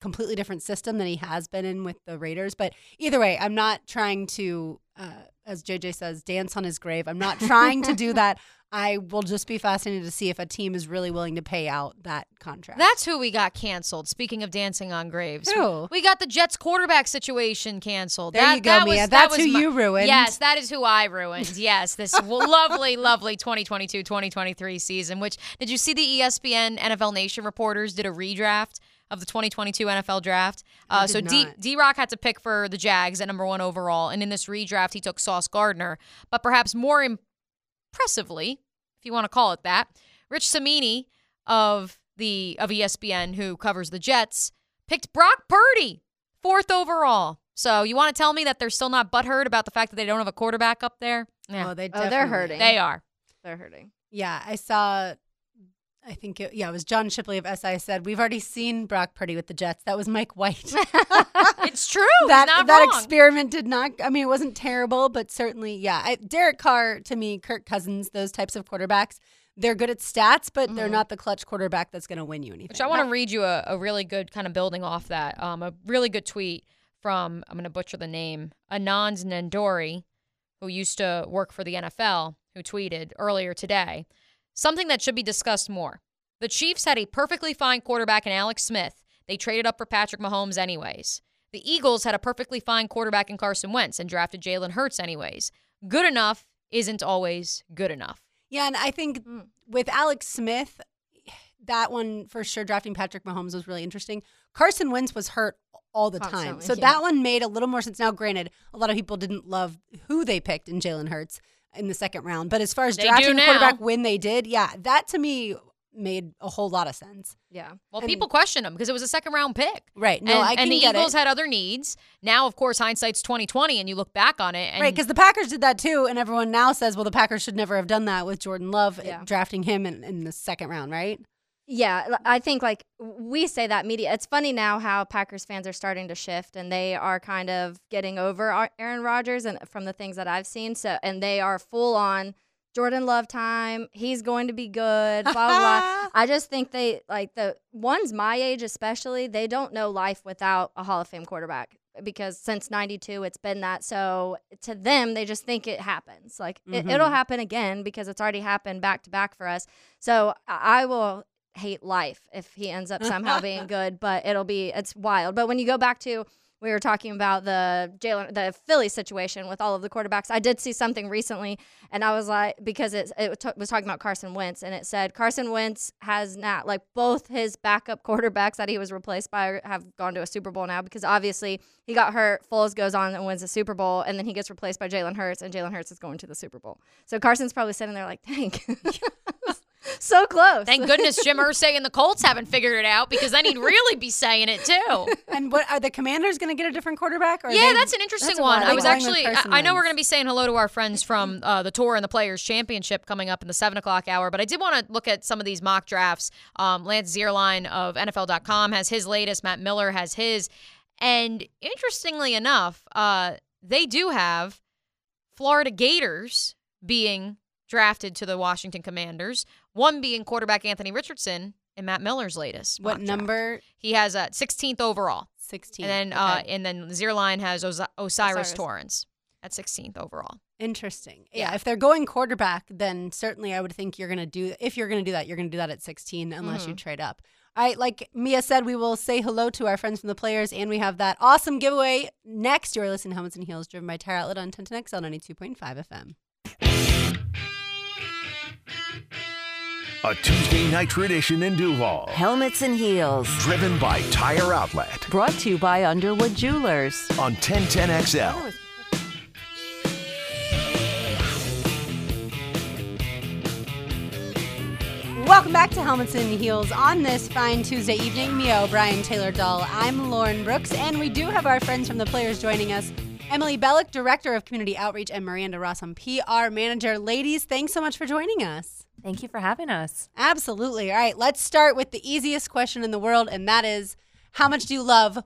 completely different system than he has been in with the Raiders. But either way, I'm not trying to, uh, as JJ says, dance on his grave. I'm not trying to do [LAUGHS] that. I will just be fascinated to see if a team is really willing to pay out that contract. That's who we got canceled. Speaking of dancing on graves, Who? we got the Jets quarterback situation canceled. There that, you go, that Mia. Was, That's that who my- you ruined. Yes, that is who I ruined. [LAUGHS] Yes, this lovely, lovely 2022-2023 season. Which did you see the ESPN NFL Nation reporters did a redraft of the 2022 NFL draft? Uh, so D D Rock had to pick for the Jags at number one overall, and in this redraft he took Sauce Gardner. But perhaps more impressively, if you want to call it that, Rich Cimini of the of ESPN, who covers the Jets, picked Brock Purdy fourth overall. So you want to tell me that they're still not butthurt about the fact that they don't have a quarterback up there? Yeah, Oh, they Oh, they're hurting. they are. they're hurting. Yeah, I saw. I think it, yeah, it was John Shipley of SI said we've already seen Brock Purdy with the Jets. That was Mike White. [LAUGHS] It's true. that not that wrong. experiment did not. I mean, it wasn't terrible, but certainly, yeah. I, Derek Carr to me, Kirk Cousins, those types of quarterbacks, they're good at stats, but they're not the clutch quarterback that's going to win you anything. Which I want to read you a, a really good kind of building off that. Um, a really good tweet from I'm going to butcher the name Anand Nandori, who used to work for the NFL, who tweeted earlier today something that should be discussed more. The Chiefs had a perfectly fine quarterback in Alex Smith. They traded up for Patrick Mahomes anyways. The Eagles had a perfectly fine quarterback in Carson Wentz and drafted Jalen Hurts anyways. Good enough isn't always good enough. Yeah, and I think Mm. with Alex Smith, that one for sure. Drafting Patrick Mahomes was really interesting. Carson Wentz was hurt all the time, so yeah. that one made a little more sense. Now, granted, a lot of people didn't love who they picked in Jalen Hurts in the second round, but as far as They drafting a quarterback when they did, yeah, that to me made a whole lot of sense. Yeah. Well, And- people question him because it was a second round pick. Right? No, and, I can and the get Eagles it. had other needs. Now, of course, hindsight's twenty twenty, and you look back on it. And Right, because the Packers did that too, and everyone now says, well, the Packers should never have done that with Jordan Love Yeah. drafting him in, in the second round, right? Yeah, I think like we say that media. It's funny now how Packers fans are starting to shift, and they are kind of getting over Aaron Rodgers, and from the things that I've seen, so and they are full on Jordan Love time. He's going to be good. Blah blah. blah. [LAUGHS] I just think they like the ones my age, especially. They don't know life without a Hall of Fame quarterback because since '92 it's been that. So to them, they just think it happens. Like it, Mhm. it'll happen again because it's already happened back to back for us. So I will hate life if he ends up somehow [LAUGHS] being good, but it'll be it's wild. But when you go back to we were talking about the Jalen the Philly situation with all of the quarterbacks. I did see something recently, and I was like because it it was talking about Carson Wentz, and it said Carson Wentz has not like both his backup quarterbacks that he was replaced by have gone to a Super Bowl now because obviously he got hurt. Foles goes on and wins the Super Bowl, and then he gets replaced by Jalen Hurts, and Jalen Hurts is going to the Super Bowl. So Carson's probably sitting there like, [LAUGHS] dang, [LAUGHS] so close. thank goodness Jim [LAUGHS] Irsay and the Colts haven't figured it out because then he'd really be saying it too. [LAUGHS] And what are the Commanders going to get a different quarterback? Or Yeah, they- that's an interesting that's one. I was actually, Going with Carson I, I know we're going to be saying hello to our friends from uh, the tour and the Players Championship coming up in the seven o'clock hour, but I did want to look at some of these mock drafts. Um, Lance Zierlein of NFL.com has his latest. Matt Miller has his, and interestingly enough, uh, they do have Florida Gators being drafted to the Washington Commanders. One being quarterback Anthony Richardson and Matt Miller's latest. what mock draft. number? He has a 16th overall. 16. And then uh, Okay. and then Zierlein has Osi- O'Cyrus, O'Cyrus. Torrence at 16th overall. Interesting. Yeah. Yeah. If they're going quarterback, then certainly I would think you're going to do, if you're going to do that, you're going to do that at 16 unless Mm-hmm. you trade up. All right. Like Mia said, we will say hello to our friends from the players, and we have that awesome giveaway next. You're listening to Helmets and Heels, driven by Tire Outlet on 10 XL 92.5 FM. A Tuesday night tradition in Duval. Helmets and Heels. Driven by Tire Outlet Brought to you by Underwood Jewelers. on 1010XL. Welcome back to Helmets and Heels on this fine Tuesday evening. Mia O'Brien, Taylor Dahl. I'm Lauren Brooks, and we do have our friends from the players joining us. Emily Bellick, Director of Community Outreach, and Miranda Rossum, PR Manager. Ladies, thanks so much for joining us. Thank you for having us. Absolutely. All right, let's start with the easiest question in the world, and that is how much do you love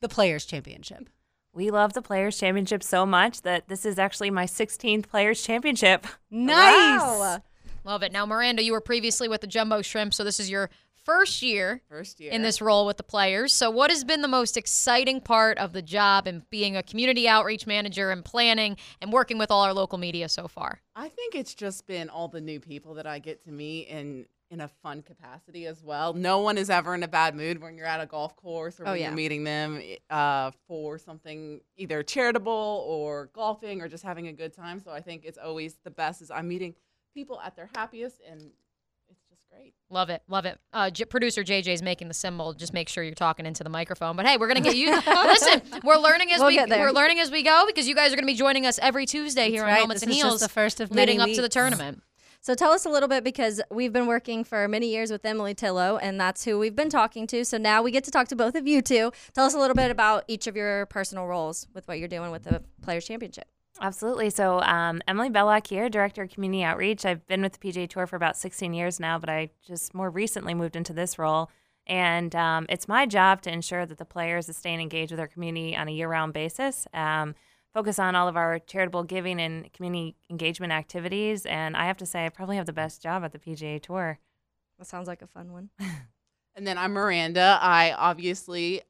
the Players Championship? We love the Players Championship so much that this is actually my 16th Players Championship. Nice. Wow. Love it. Now, Miranda, you were previously with the Jumbo Shrimp, so this is your first year First year. in this role with the players. So, what has been the most exciting part of the job and being a community outreach manager and planning and working with all our local media so far? I think it's just been all the new people that I get to meet in in a fun capacity as well. No one is ever in a bad mood when you're at a golf course or Oh, when yeah. you're meeting them uh, for something either charitable or golfing or just having a good time. So I think it's always the best is I'm meeting people at their happiest and great. Love it, love it. Uh, J- producer JJ's making the symbol. Just make sure you're talking into the microphone. But hey, we're gonna get you. [LAUGHS] Listen, we're learning as We'll we we're learning as we go because you guys are gonna be joining us every Tuesday here That's on right. Helmets This and is just Heels, the first of leading up to the tournament. So tell us a little bit because we've been working for many years with Emily Tillo, and that's who we've been talking to. So now we get to talk to both of you two. Tell us a little bit about each of your personal roles with what you're doing with the Players Championship. Absolutely. So, um, Emily Bellock here, Director of Community Outreach. I've been with the PGA Tour for about 16 years now, but I just more recently moved into this role. And um, it's my job to ensure that the players are staying engaged with our community on a year round basis. Um, focus on all of our charitable giving and community engagement activities. And I have to say, I probably have the best job at the PGA Tour. That sounds like a fun one. [LAUGHS] And then I'm Miranda. I obviously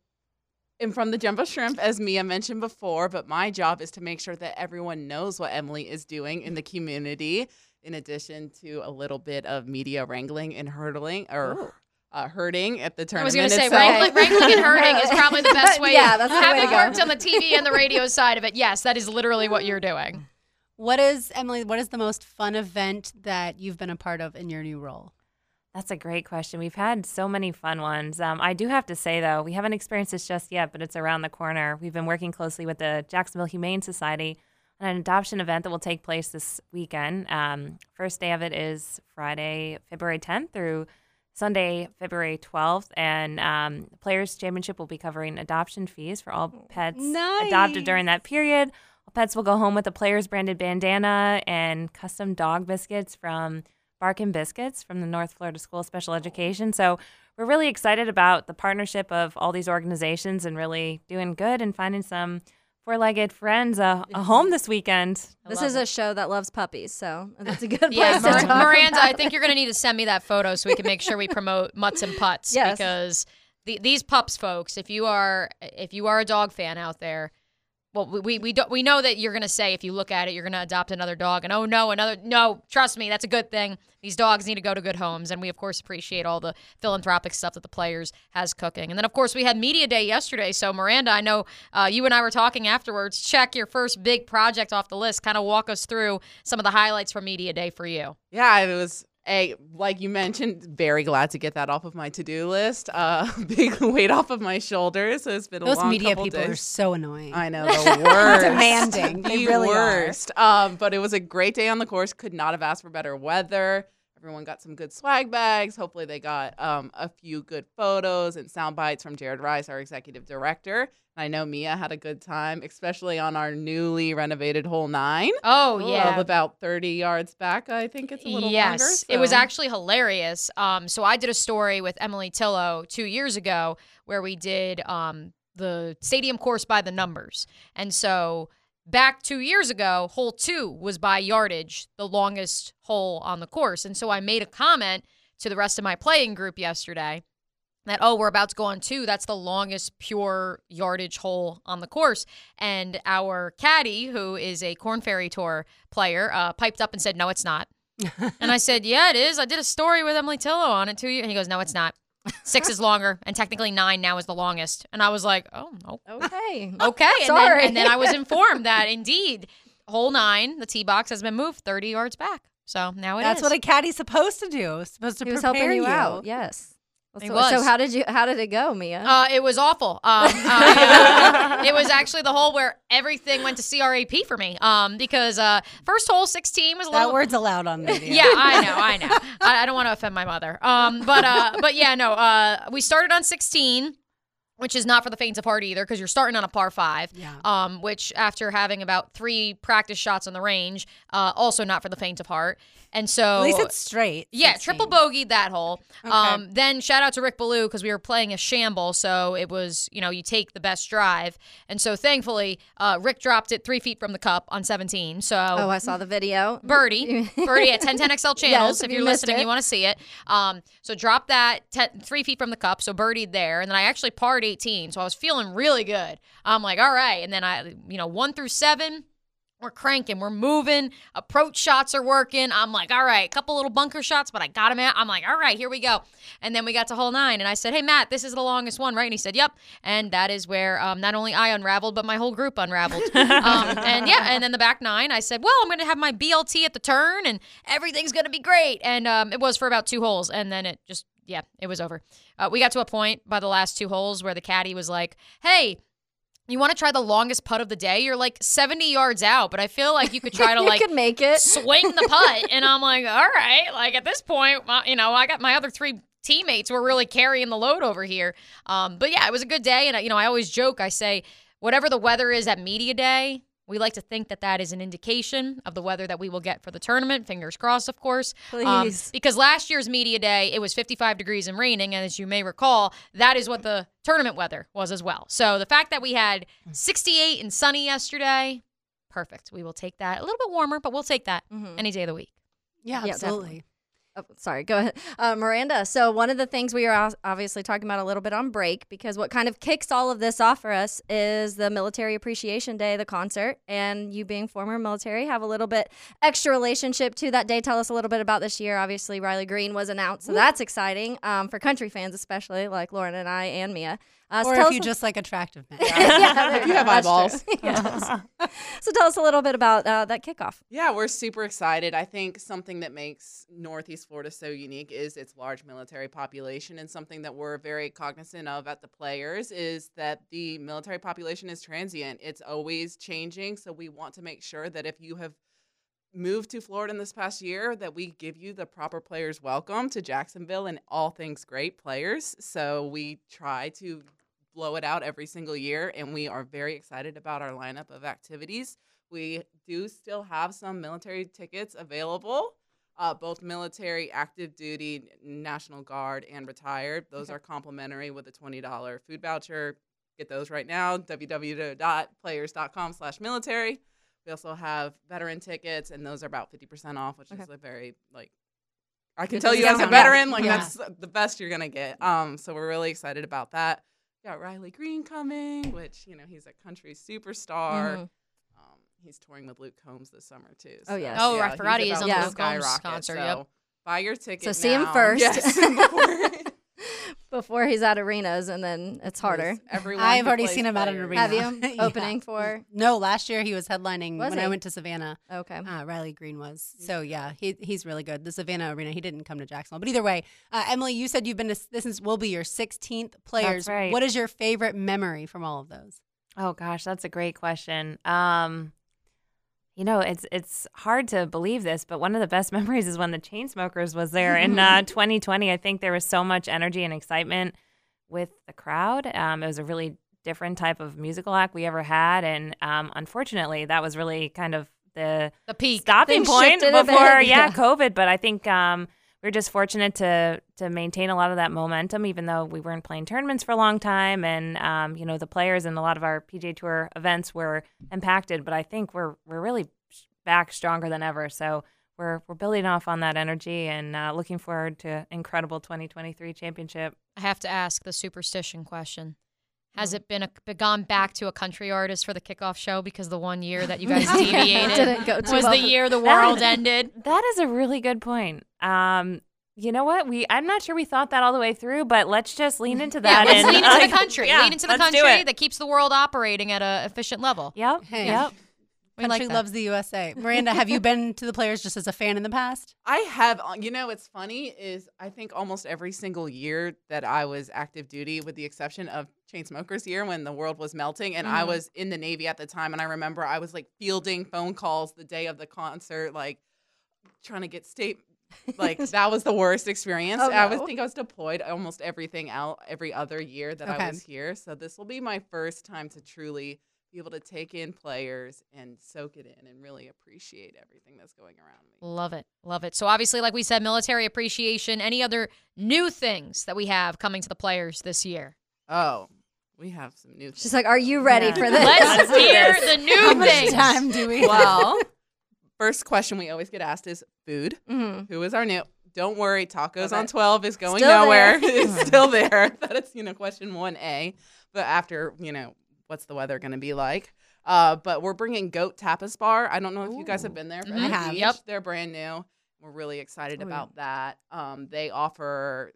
am from the Jumbo Shrimp, as Mia mentioned before, but my job is to make sure that everyone knows what Emily is doing in the community, in addition to a little bit of media wrangling and hurdling or uh, hurting at the term. I was going to say, wrangling, wrangling and hurting is probably the best [LAUGHS] way. Yeah, that's the way Having to go. worked on the TV and the radio side of it, yes, that is literally what you're doing. What is, Emily, what is the most fun event that you've been a part of in your new role? That's a great question. We've had so many fun ones. Um, I do have to say, though, we haven't experienced this just yet, but it's around the corner. We've been working closely with the Jacksonville Humane Society on an adoption event that will take place this weekend. Um, first day of it is Friday, February 10th through Sunday, February 12th. And um, the Players' Championship will be covering adoption fees for all pets adopted during that period. All pets will go home with a Players branded bandana and custom dog biscuits from Barkin Biscuits from the North Florida School of Special Education. So we're really excited about the partnership of all these organizations and really doing good and finding some four-legged friends uh, a, a home this weekend. This is a show that loves puppies, so [LAUGHS] that's a good place Yeah, to Mir- talk Miranda, about I think you're going to need to send me that photo so we can make sure we promote mutts and putts Yes. because the, these pups, folks, if you are if you are a dog fan out there, well, we we we, do, we know that you're to say if you look at it, you're to adopt another dog, and oh no, another no. Trust me, that's a good thing. These dogs need to go to good homes, and we of course appreciate all the philanthropic stuff that the players has cooking. And then of course we had media day yesterday. So Miranda, I know uh, you and I were talking afterwards. Check your first big project off the list. Kind of walk us through some of the highlights from media day for you. Yeah, it was a like you mentioned, very glad to get that off of my to-do list. Uh, [LAUGHS] big weight off of my shoulders. So it's been a Those long media people are so annoying. I know [LAUGHS] the worst. Demanding. They the really are. worst. Um, but it was a great day on the course. Could not have asked for better weather. Everyone got some good swag bags. Hopefully, they got um, a few good photos and sound bites from Jared Rice, our executive director. And I know Mia had a good time, especially on our newly renovated hole nine. Oh yeah, Of yeah. about 30 yards back. I think it's a little yes, longer. it was actually hilarious. Um, so I did a story with Emily Tillo two years ago where we did um the stadium course by the numbers, and so back two years ago, hole two was by yardage, the longest hole on the course, and so I made a comment to the rest of my playing group yesterday that oh we're about to go on two. That's the longest pure yardage hole on the course. And our caddy who is a Korn Ferry Tour player uh, piped up and said no it's not. [LAUGHS] And i said yeah it is. I did a story with emily tillo on it too and he goes no it's not six is longer and technically nine now is the longest and i was like oh no Okay. [LAUGHS] okay and, then, Sorry. and then i was informed that indeed hole nine the tee box has been moved 30 yards back So now it That's is. what a caddy's supposed to do. It's supposed to He was prepare helping you, out. Yes. He so, was. so how did you? How did it go, Mia? Uh, it was awful. Um, [LAUGHS] uh, it was actually the hole where everything went to CRAP for me. Um, because uh, first hole 16 was a That little. word's allowed on video. yeah, I know, I [LAUGHS] know. I, I don't want to offend my mother. Um, but uh, but yeah, no. Uh, we started on 16, which is not for the faint of heart either, because you're starting on a par five. Yeah. Um, which after having about three practice shots on the range, uh, also not for the faint of heart. And so At least it's straight. yeah, 16. triple bogeyed that hole. Okay. Um, then shout out to Rick Ballou because we were playing a shamble, so it was you know you take the best drive, and so thankfully uh, Rick dropped it three feet from the cup on 17. So oh, I saw the video. birdie, [LAUGHS] birdie at 1010XL channels. Yes, if if you're listening, it. you want to see it. Um, so drop that ten, three feet from the cup, so birdied there, and then I actually parred 18, so I was feeling really good. I'm like, all right, and then I, you know, one through seven. We're cranking, we're moving. Approach shots are working. I'm like, all right, a couple little bunker shots, but I got him out. I'm like, all right, here we go. And then we got to hole nine, and I said, hey Matt, this is the longest one, right? And he said, yep. And that is where um, not only I unraveled, but my whole group unraveled. [LAUGHS] um, and yeah, and then the back nine, I said, well, I'm going to have my BLT at the turn, and everything's going to be great. And um, it was for about two holes, and then it just, yeah, it was over. Uh, we got to a point by the last two holes where the caddy was like, hey. You want to try the longest putt of the day? You're like 70 yards out, but I feel like you could try to [LAUGHS] like could make it. swing the putt. [LAUGHS] And I'm like, all right. Like at this point, you know, I got my other three teammates were really carrying the load over here. Um, but yeah, it was a good day. And, uh, you know, I always joke, I say, whatever the weather is at media day, we like to think that that is an indication of the weather that we will get for the tournament. Fingers crossed, of course. Um, because last year's media day, it was 55 degrees and raining. And as you may recall, that is what the tournament weather was as well. So the fact that we had 68 and sunny yesterday, perfect. We will take that. A little bit warmer, but we'll take that Mhm. any day of the week. Yeah, Yeah, absolutely. Oh, sorry, go ahead. Uh, Miranda, so one of the things we are obviously talking about a little bit on break because what kind of kicks all of this off for us is the Military Appreciation Day, the concert. And you being former military have a little bit extra relationship to that day. Tell us a little bit about this year. Obviously, Riley Green was announced, so that's exciting um, for country fans, especially like Lauren and I and Mia. Uh, or tell if you a- just like attractive [LAUGHS] men. yeah, If you have eyeballs. [LAUGHS] Yes. [LAUGHS] so tell us a little bit about uh, that kickoff. Yeah, we're super excited. I think something that makes Northeast Florida so unique is its large military population, and something that we're very cognizant of at the players is that the military population is transient. It's always changing, so we want to make sure that if you have moved to Florida in this past year, that we give you the proper players welcome to Jacksonville and all things great players. So we try to blow it out every single year, and we are very excited about our lineup of activities. We do still have some military tickets available, uh, both military, active duty, National Guard, and retired. Those are complimentary with a $20 food voucher. Get those right now, www.players.com slash military. We also have veteran tickets, and those are about 50% off, which is Okay. a very, like, I can Good tell you as a veteran, like, Yeah. that's the best you're going to get. Um, So we're really excited about that. We got Riley Green coming, which, you know, he's a country superstar. Mhm. Um, he's touring with Luke Combs this summer too. Oh, yes. Oh, yeah, I forgot he's is on the to Luke Combs skyrocket, concert, So yep. buy your ticket. So see him first. Yes, [LAUGHS] before- [LAUGHS] [LAUGHS] Before he's at arenas, and then it's harder. because Everyone I've already seen him at an arena. Have you [LAUGHS] Yeah. opening for? No, last year he was headlining Was when he? I went to Savannah. Okay. Uh, Riley Green was. So yeah, he he's really good. The Savannah Arena. He didn't come to Jacksonville, but either way, uh, Emily, you said you've been to. This is will be your 16th players. right. What is your favorite memory from all of those? Oh gosh, that's a great question. Um, you know, it's it's hard to believe this, but one of the best [LAUGHS] memories is when the Chainsmokers was there in uh, [LAUGHS] 2020. I think there was so much energy and excitement with the crowd. Um, it was a really different type of musical act we ever had, and um, unfortunately, that was really kind of the The peak. stopping Things point before [LAUGHS] yeah, yeah. COVID. But I think um, we are just fortunate to to maintain a lot of that momentum, even though we weren't playing tournaments for a long time, and um, you know the players and a lot of our PGA Tour events were impacted. But I think we're we're really back stronger than ever. So. We're, we're building off on that energy and uh, looking forward to incredible 2023 championship. I have to ask the superstition question. Has Hmm. it been, a, gone back to a country artist for the kickoff show because the one year that you guys [LAUGHS] deviated Didn't go too was well. the year the world ended? That is a really good point. Um, you know what? We I'm not sure we thought that all the way through, but let's just lean into Yeah, that. let's and, lean into like, the [LAUGHS] country. yeah, lean into the country that keeps the world operating at an efficient level. Yep. Hey. Yep. We Country like loves the USA. Miranda, have you been to the players just as a fan in the past? [LAUGHS] I have, uh, you know, what's funny is I think almost every single year that I was active duty, with the exception of Chainsmokers year when the world was melting, and I Mhm. was in the Navy at the time, and I remember I was like fielding phone calls the day of the concert, like trying to get state. Like [LAUGHS] that was the worst experience. Oh, I was think I was deployed almost everything out every other year that Okay. I was here. So this will be my first time to truly be able to take in players and soak it in and really appreciate everything that's going around me. Love it. Love it. So obviously, like we said, military appreciation. Any other new things that we have coming to the players this year? Oh, we have some new. She's like, "Are you ready Yeah. for this?" Let's hear the new How much things. time do we well, first question we always get asked is food. Mhm. Who is our new? Don't worry, tacos Okay. on twelve is going Still nowhere. [LAUGHS] it's still there. [LAUGHS] That is, you know, question one A. But after, you know, what's the weather going to be like? Uh, but we're bringing Goat Tapas Bar. I don't know if you guys have been there. For. I have. beach. Yep. They're brand new. We're really excited Oh, yeah. about that. Um, they offer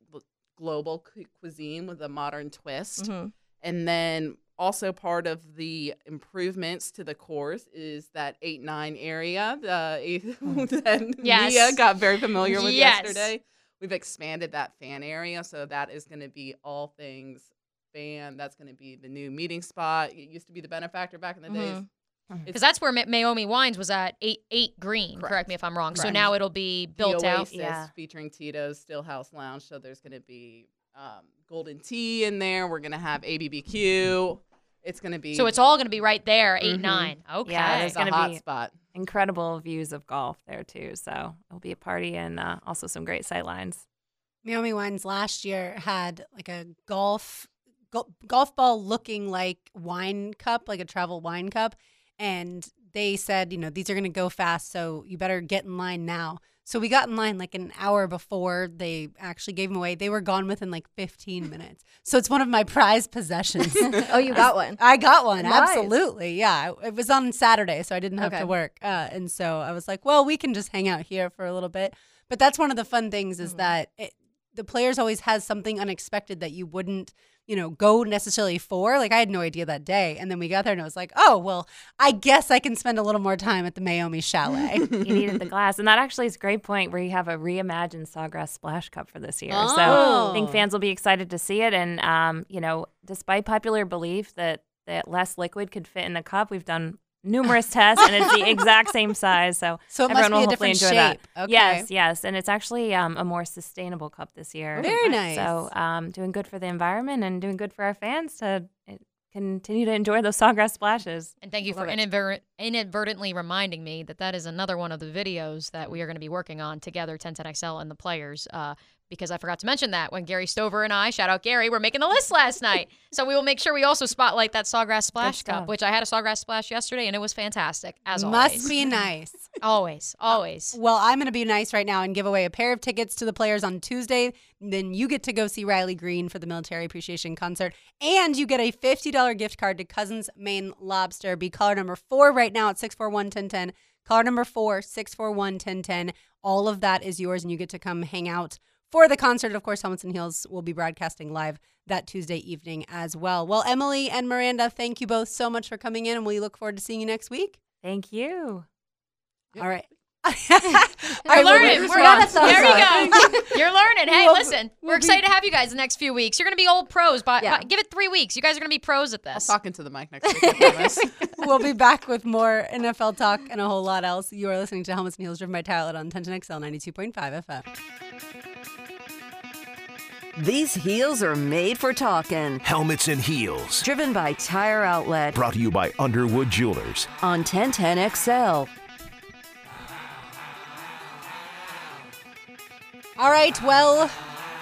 global cu- cuisine with a modern twist. Mhm. And then also part of the improvements to the course is that eight nine area the [LAUGHS] that Yes. Mia got very familiar with Yes. yesterday. We've expanded that fan area, so that is going to be all things fan. That's going to be the new meeting spot. It used to be the benefactor back in the days. Mhm. Because that's where Ma- Meiomi Wines was at eight eight Green. Correct, Correct. me if I'm wrong. So now it'll be The built out. Yeah. featuring Tito's Stillhouse Lounge. So there's going to be um, Golden Tee in there. We're going to have ABBQ. It's going to be So it's all going to be right there, 8 Mhm. nine. Okay. Yeah, it's there's a gonna hot be- spot. Incredible views of golf there too. So it'll be a party and uh, also some great sight lines. Meiomi Wines last year had like a golf go- golf ball looking like wine cup, like a travel wine cup, and they said, you know, these are going to go fast, so you better get in line now. So we got in line like an hour before they actually gave them away. They were gone within like 15 [LAUGHS] minutes. So it's one of my prized possessions. [LAUGHS] oh, you got [LAUGHS] one. I got one. Nice. Absolutely. Yeah. It was on Saturday, so I didn't have Okay. to work. Uh, and so I was like, well, we can just hang out here for a little bit. But that's one of the fun things is Mhm. that it, the players always has something unexpected that you wouldn't, you know, go necessarily for. Like I had no idea that day. And then we got there and it was like, oh, well, I guess I can spend a little more time at the Meiomi Chalet. [LAUGHS] You needed the glass, and that actually is a great point where you have a reimagined Sawgrass Splash Cup for this year. So I think Oh. fans will be excited to see it. And um, you know, despite popular belief that that less liquid could fit in the cup, we've done numerous tests, and it's the exact same size. So [LAUGHS] So it must everyone be a will hopefully enjoy shape. that. Okay. Yes, yes, and it's actually um, a more sustainable cup this year. Very nice. So um, doing good for the environment and doing good for our fans to uh, continue to enjoy those Sawgrass splashes. And thank you for Love it. inadvert- inadvertently reminding me that that is another one of the videos that we are going to be working on together, 1010XL and the players. Uh, because I forgot to mention that when Gary Stover and I, shout out Gary, were making the list last [LAUGHS] night. So we will make sure we also spotlight that Sawgrass Splash Cup, which I had a Sawgrass Splash yesterday and it was fantastic, as Must always. Must be [LAUGHS] nice. Always, uh, always. Well, I'm going to be nice right now and give away a pair of tickets to the players on Tuesday. Then you get to go see Riley Green for the military appreciation concert. And you get a $50 gift card to Cousins Maine Lobster. Be caller number four right now at 641 1010. Caller number four, 641 1010. All of that is yours, and you get to come hang out for the concert. Of course, Helmets and Heels will be broadcasting live that Tuesday evening as well. Well, Emily and Miranda, thank you both so much for coming in, and we look forward to seeing you next week. Thank you. Yep. All right. [LAUGHS] [LAUGHS] You're learning. we're- We're a on. There thumbs you go. [LAUGHS] You're learning. Hey, We'll- listen, we'll we're be- excited to have you guys the next few weeks. You're going to be old pros. By, Yeah. give it three weeks. You guys are going to be pros at this. I'll talk into the mic next week. We'll be back with more NFL talk and a whole lot else. You are listening to Helmets and Heels driven by Tyler on 1010XL 92.5 FM. These heels are made for talking. Helmets and heels. Driven by Tire Outlet Brought to you by Underwood Jewelers. on 1010XL. All right, well,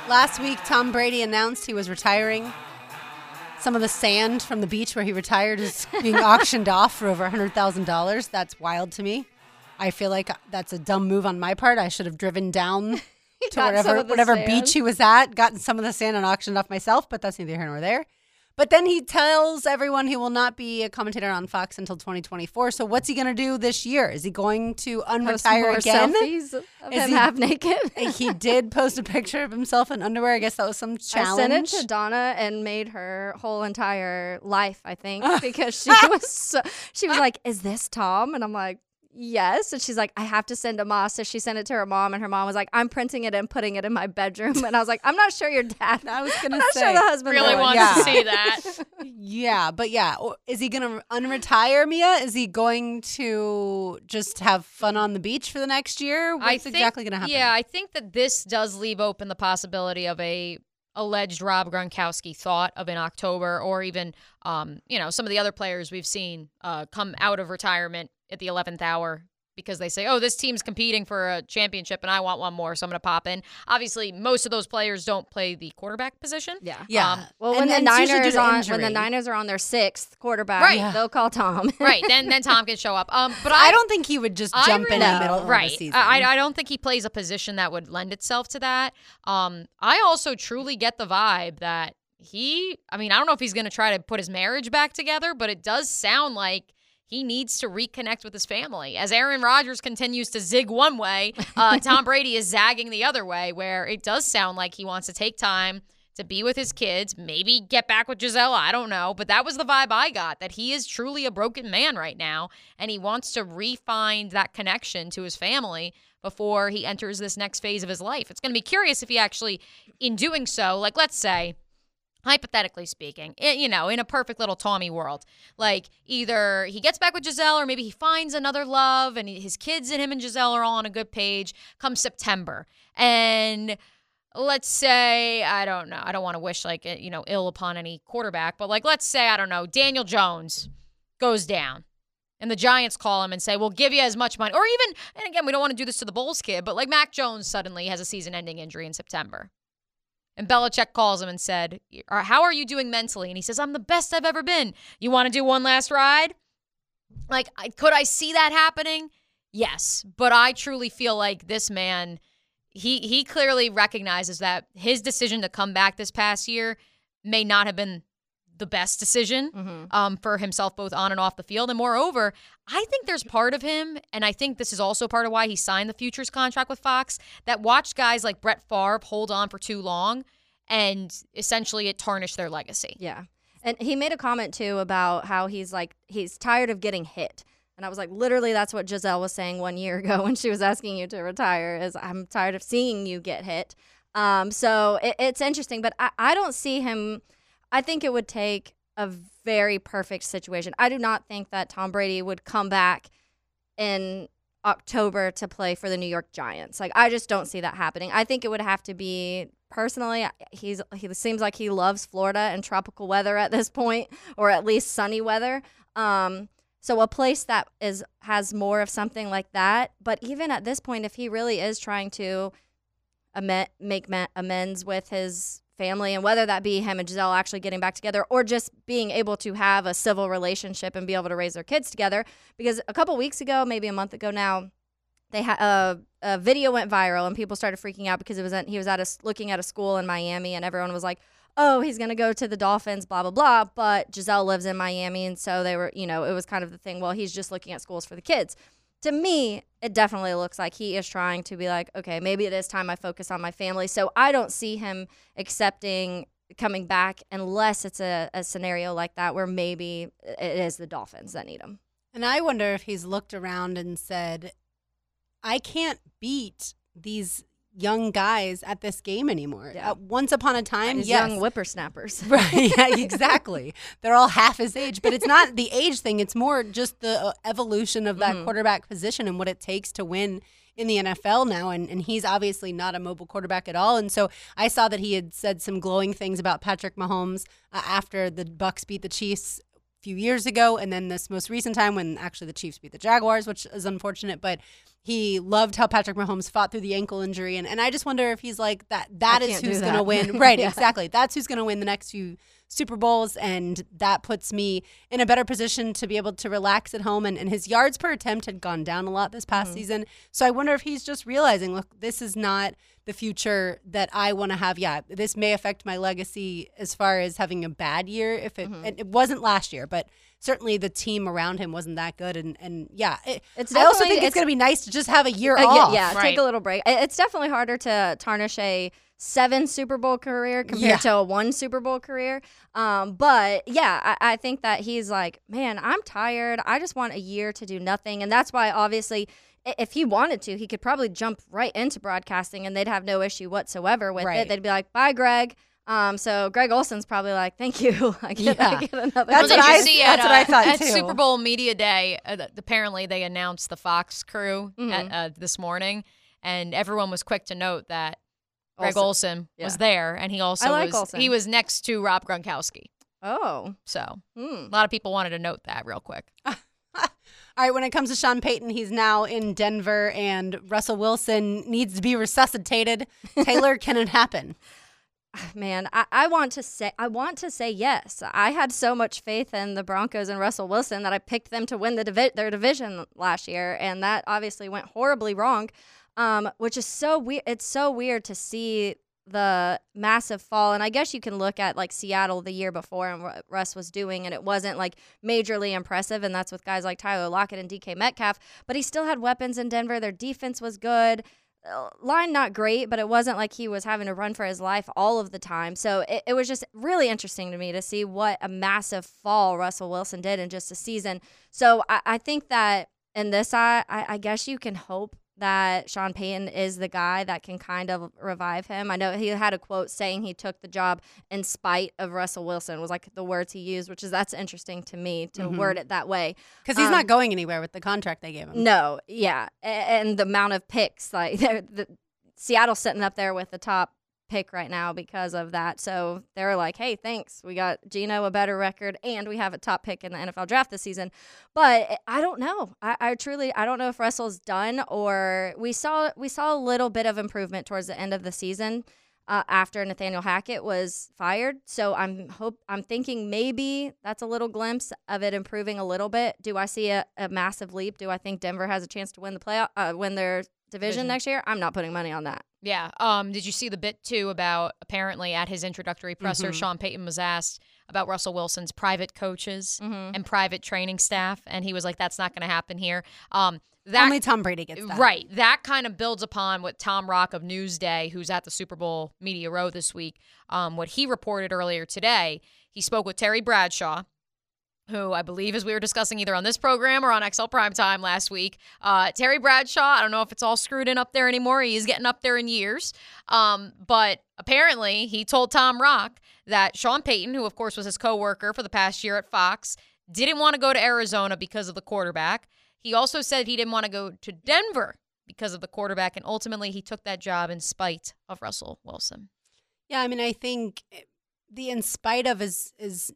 last week Tom Brady announced he was retiring. Some of the sand from the beach where he retired is [LAUGHS] being auctioned off for over $100,000. That's wild to me. I feel like that's a dumb move on my part. I should have driven down [LAUGHS] to whatever whatever sand. beach he was at, gotten some of the sand and auctioned off myself, but that's neither here nor there. But then he tells everyone he will not be a commentator on Fox until 2024. So what's he going to do this year? Is he going to unretire again? selfies of [LAUGHS] Is him he- half naked. [LAUGHS] he did post a picture of himself in underwear. I guess that was some challenge. I sent it to Donna and made her whole entire life, I think, because she was so, she was like, "Is this Tom?" And I'm like, "Yes." And she's like, "I have to send a Ma." So she sent it to her mom, and her mom was like, "I'm printing it and putting it in my bedroom." And I was like, "I'm not sure your dad. [LAUGHS] I was I'm gonna not say sure the husband Really wants Yeah. to see that. [LAUGHS] Yeah, but yeah, is he going to unretire Mia? Is he going to just have fun on the beach for the next year? What's think, exactly going to happen? Yeah, I think that this does leave open the possibility of a alleged Rob Gronkowski thought of in October, or even, um, you know, some of the other players we've seen uh, come out of retirement at the 11th hour because they say, oh, this team's competing for a championship and I want one more, so I'm going to pop in. Obviously, most of those players don't play the quarterback position. Yeah. Yeah. Um, Well, And- when the and it's usually due Niners to on when the Niners are on their sixth quarterback, Right. Yeah. they'll call Tom. [LAUGHS] right. Then then Tom can show up. Um, but [LAUGHS] I, I don't think he would just I jump in the really- middle right. of the season. I, I don't think he plays a position that would lend itself to that. Um, I also truly get the vibe that he, I mean, I don't know if he's going to try to put his marriage back together, but it does sound like he needs to reconnect with his family. As Aaron Rodgers continues to zig one way, uh, [LAUGHS] Tom Brady is zagging the other way, where it does sound like he wants to take time to be with his kids, maybe get back with Gisele. I don't know. But that was the vibe I got that he is truly a broken man right now. And he wants to refine that connection to his family before he enters this next phase of his life. It's going to be curious if he actually, in doing so, like, let's say, hypothetically speaking, i- you know, in a perfect little Tommy world, like either he gets back with Gisele or maybe he finds another love and his kids and him and Gisele are all on a good page come September. And let's say, I don't know, I don't want to wish like, eh, you know, ill upon any quarterback, but like, let's say, I don't know, Daniel Jones goes down. And the Giants call him and say, We'll give you as much money. Or even, and again, we don't want to do this to the Bulls kid, but like Mac Jones suddenly has a season ending injury in September. And Belichick calls him and said, "Uh, How are you doing mentally? And he says, I'm the best I've ever been. You want to do one last ride? Like, could I see that happening? Yes. But I truly feel like this man, he, he clearly recognizes that his decision to come back this past year may not have been the best decision Mhm. um, for himself, both on and off the field. And moreover, I think there's part of him, and I think this is also part of why he signed the futures contract with Fox, that watched guys like Brett Favre hold on for too long, and essentially it tarnished their legacy. Yeah. And he made a comment too about how he's like he's tired of getting hit. And I was like, literally, that's what Gisele was saying one year [LAUGHS] ago when she was asking you to retire. Is I'm tired of seeing you get hit. Um, so it, it's interesting, but I, I don't see him. I think it would take a very perfect situation. I do not think that Tom Brady would come back in October to play for the New York Giants. Like I just don't see that happening. I think it would have to be personally he's he seems like he loves Florida and tropical weather at this point or at least sunny weather. Um so a place that is has more of something like that, but even at this point if he really is trying to amen- make ma- amends with his family and whether that be him and Gisele actually getting back together or just being able to have a civil relationship and be able to raise their kids together. Because a couple weeks ago maybe a month ago now they had a, uh, a video went viral and people started freaking out because it was at, he was at a looking at a school in Miami and everyone was like oh he's going to go to the Dolphins blah blah blah. But Gisele lives in Miami and so they were you know it was kind of the thing well he's just looking at schools for the kids to me, it definitely looks like he is trying to be like, okay, maybe it is time I focus on my family. So I don't see him accepting coming back unless it's a, a scenario like that where maybe it is the Dolphins that need him. And I wonder if he's looked around and said, I can't beat these young guys at this game anymore. Yeah. Uh, once upon a time, yes. young whippersnappers. [LAUGHS] Right, [LAUGHS] yeah, exactly. They're all half his age, but it's not the age thing. It's more just the uh, evolution of that Mhm. quarterback position and what it takes to win in the NFL now. And, and he's obviously not a mobile quarterback at all. And so I saw that he had said some glowing things about Patrick Mahomes uh, after the Bucks beat the Chiefs few years ago, and then this most recent time when actually the Chiefs beat the Jaguars, which is unfortunate, but. He loved how Patrick Mahomes fought through the ankle injury, and, and I just wonder if he's like that. That is can't do who's going to win, [LAUGHS] right? Yeah. Exactly. That's who's going to win the next few Super Bowls, and that puts me in a better position to be able to relax at home. And, and his yards per attempt had gone down a lot this past Mm-hmm. season, so I wonder if he's just realizing, look, this is not the future that I want to have. Yeah, this may affect my legacy as far as having a bad year. If it Mm-hmm. it wasn't last year, but certainly the team around him wasn't that good. And and yeah, it, It's I also think it's, it's- going to be nice to just have a year Uh, off. yeah, yeah Right. take a little break. It's definitely harder to tarnish a seven Super Bowl career compared Yeah. to a one Super Bowl career. Um, but yeah, I, I think that he's like, man, I'm tired. I just want a year to do nothing, and that's why obviously. I- If he wanted to, he could probably jump right into broadcasting, and they'd have no issue whatsoever with Right. it. They'd be like, "Bye, Greg." Um, so Greg Olsen's probably like, "Thank you. [LAUGHS] I get, I get another." That's what I- see that's at, what I uh, thought, at too. Super Bowl media day. Uh, apparently, they announced the Fox crew Mm-hmm. at, uh, this morning, and everyone was quick to note that Greg Olsen. Olson Yeah. was there, and he also like was Olsen. he was next to Rob Gronkowski. Oh, So hmm. a lot of people wanted to note that real quick. [LAUGHS] All right, when it comes to Sean Payton, he's now in Denver, and Russell Wilson needs to be resuscitated. [LAUGHS] Taylor, can it happen? Man, I, I want to say I want to say yes. I had so much faith in the Broncos and Russell Wilson that I picked them to win the divi- their division last year, and that obviously went horribly wrong. Um, which is so weird. It's so weird to see the massive fall, and I guess you can look at like Seattle the year before and what Russ was doing, and it wasn't like majorly impressive, and that's with guys like Tyler Lockett and DK Metcalf. But he still had weapons in Denver. Their defense was good uh, line not great, but it wasn't like he was having to run for his life all of the time. So it, it was just really interesting to me to see what a massive fall Russell Wilson did in just a season. So I, I think that in this, I, I I guess you can hope that Sean Payton is the guy that can kind of revive him. I know he had a quote saying he took the job in spite of Russell Wilson was like the words he used, which is that's interesting to me to word it that way. Because he's Um, not going anywhere with the contract they gave him. No, yeah, A- and the amount of picks, like [LAUGHS] the, Seattle's sitting up there with the top pick right now because of that. So they're like, "Hey, thanks. We got Gino a better record, and we have a top pick in the NFL draft this season." But I don't know. I, I truly, I don't know if Russell's done or we saw we saw a little bit of improvement towards the end of the season. Uh, after Nathaniel Hackett was fired, so I'm hope I'm thinking maybe that's a little glimpse of it improving a little bit. Do I see a, a massive leap? Do I think Denver has a chance to win the playoff, uh, their division, Division. next year? I'm not putting money on that. Yeah. Um. Did you see the bit too about apparently at his introductory presser, Mm-hmm. Sean Payton was asked about Russell Wilson's private coaches Mm-hmm. and private training staff, and he was like, "That's not going to happen here." Um. That Only Tom Brady gets that. Right. That kind of builds upon what Tom Rock of Newsday, who's at the Super Bowl Media Row this week, um, what he reported earlier today. He spoke with Terry Bradshaw, who I believe, as we were discussing either on this program or on XL Primetime last week, uh, Terry Bradshaw, I don't know if it's all screwed in up there anymore. He's getting up there in years. Um, but apparently, he told Tom Rock that Sean Payton, who of course was his coworker for the past year at Fox, didn't want to go to Arizona because of the quarterback. He also said he didn't want to go to Denver because of the quarterback, and ultimately he took that job in spite of Russell Wilson. Yeah, I mean, I think the in spite of is is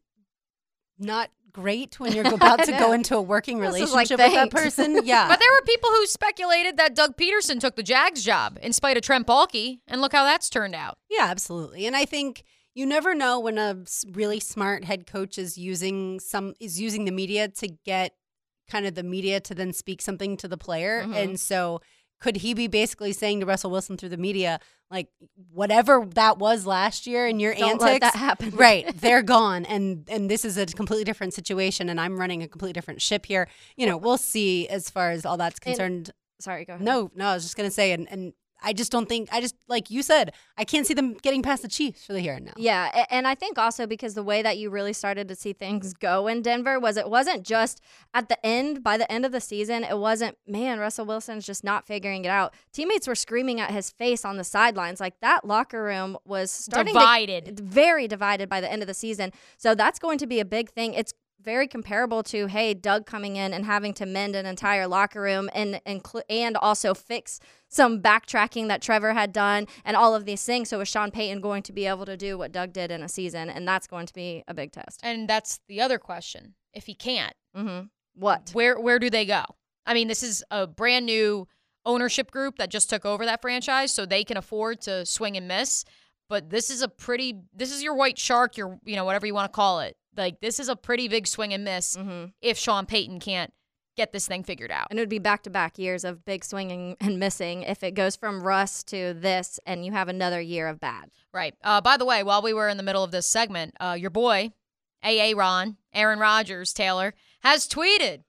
not great when you're about to go [LAUGHS] into a working This is like, relationship with that person. [LAUGHS] Yeah. But there were people who speculated that Doug Pederson took the Jags job in spite of Trent Baalke, and look how that's turned out. Yeah, absolutely. And I think you never know when a really smart head coach is using some is using the media to get kind of the media to then speak something to the player. Mhm. And so could he be basically saying to Russell Wilson through the media like whatever that was last year and your Don't antics let that happen. [LAUGHS] right they're gone and and this is a completely different situation and i'm running a completely different ship here you know we'll see as far as all that's And- concerned Sorry, go ahead. no, no, I was just gonna say, and and I just don't think I just like you said, I can't see them getting past the Chiefs for the here and now. Yeah, and I think also because the way that you really started to see things go in Denver was it wasn't just at the end, by the end of the season, it wasn't, man, Russell Wilson's just not figuring it out. Teammates were screaming at his face on the sidelines. Like that locker room was starting to- Divided. very divided by the end of the season. So that's going to be a big thing. It's very comparable to hey Doug coming in and having to mend an entire locker room and and cl- and also fix some backtracking that Trevor had done and all of these things. So is Sean Payton going to be able to do what Doug did in a season? And that's going to be a big test. And that's the other question. If he can't, Mm-hmm. What? where where do they go? I mean, this is a brand new ownership group that just took over that franchise, so they can afford to swing and miss. But this is a pretty. This is your white shark. Your you know whatever you want to call it. Like this is a pretty big swing and miss Mm-hmm. if Sean Payton can't get this thing figured out. And it would be back to back years of big swinging and missing if it goes from Russ to this and you have another year of bad. Right. Uh, by the way, while we were in the middle of this segment, uh, your boy, AA Ron, Aaron Rodgers, Taylor, has tweeted.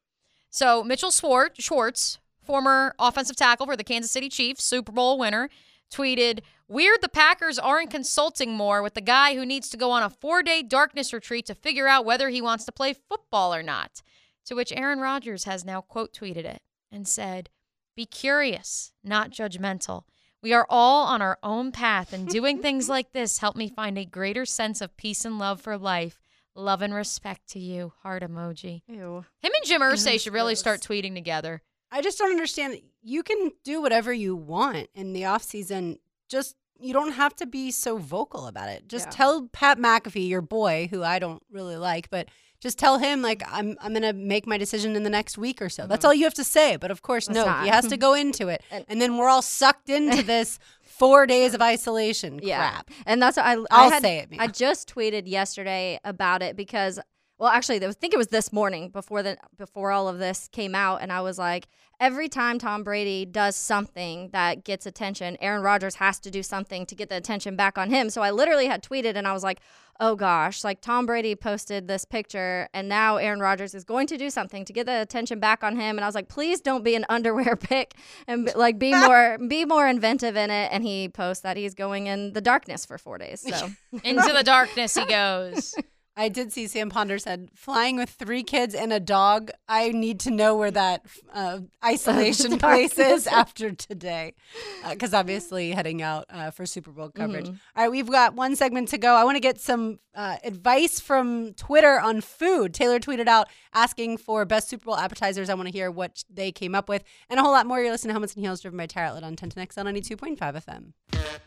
So Mitchell Schwartz, Schwartz, former offensive tackle for the Kansas City Chiefs, Super Bowl winner, tweeted, Weird the Packers aren't consulting more with the guy who needs to go on a four day darkness retreat to figure out whether he wants to play football or not. To which Aaron Rodgers has now quote tweeted it and said, Be curious, not judgmental. We are all on our own path, and doing [LAUGHS] things like this help me find a greater sense of peace and love for life. Love and respect to you. Heart emoji. Ew. Him and Jim Irsay should really start tweeting together. I just don't understand. You can do whatever you want in the off season. Just you don't have to be so vocal about it. Just Yeah. tell Pat McAfee, your boy, who I don't really like, but just tell him like I'm I'm gonna make my decision in the next week or so. That's mm-hmm. all you have to say. But of course, That's no, not. he has to go [LAUGHS] into it, And- and then we're all sucked into [LAUGHS] this four days of isolation Yeah. crap. And that's what I, I I'll had- say it, Mia. I just tweeted yesterday about it because, well, actually, I think it was this morning before the before all of this came out, and I was like, every time Tom Brady does something that gets attention, Aaron Rodgers has to do something to get the attention back on him. So I literally had tweeted, and I was like, oh gosh, like Tom Brady posted this picture, and now Aaron Rodgers is going to do something to get the attention back on him. And I was like, please don't be an [LAUGHS] underwear pick, and like be more be more inventive in it. And he posts that he's going in the darkness for four days. So. [LAUGHS] Into the darkness he [LAUGHS] goes. I did see Sam Ponder said, flying with three kids and a dog. I need to know where that uh, isolation [LAUGHS] place is [LAUGHS] after today. Because obviously, heading out uh, for Super Bowl coverage. All right, we've got one segment to go. I want to get some uh, advice from Twitter on food. Taylor tweeted out asking for best Super Bowl appetizers. I want to hear what they came up with and a whole lot more. You're listening to Helmets and Heels driven by Tire Outlet on 1010XL on 92.5 FM.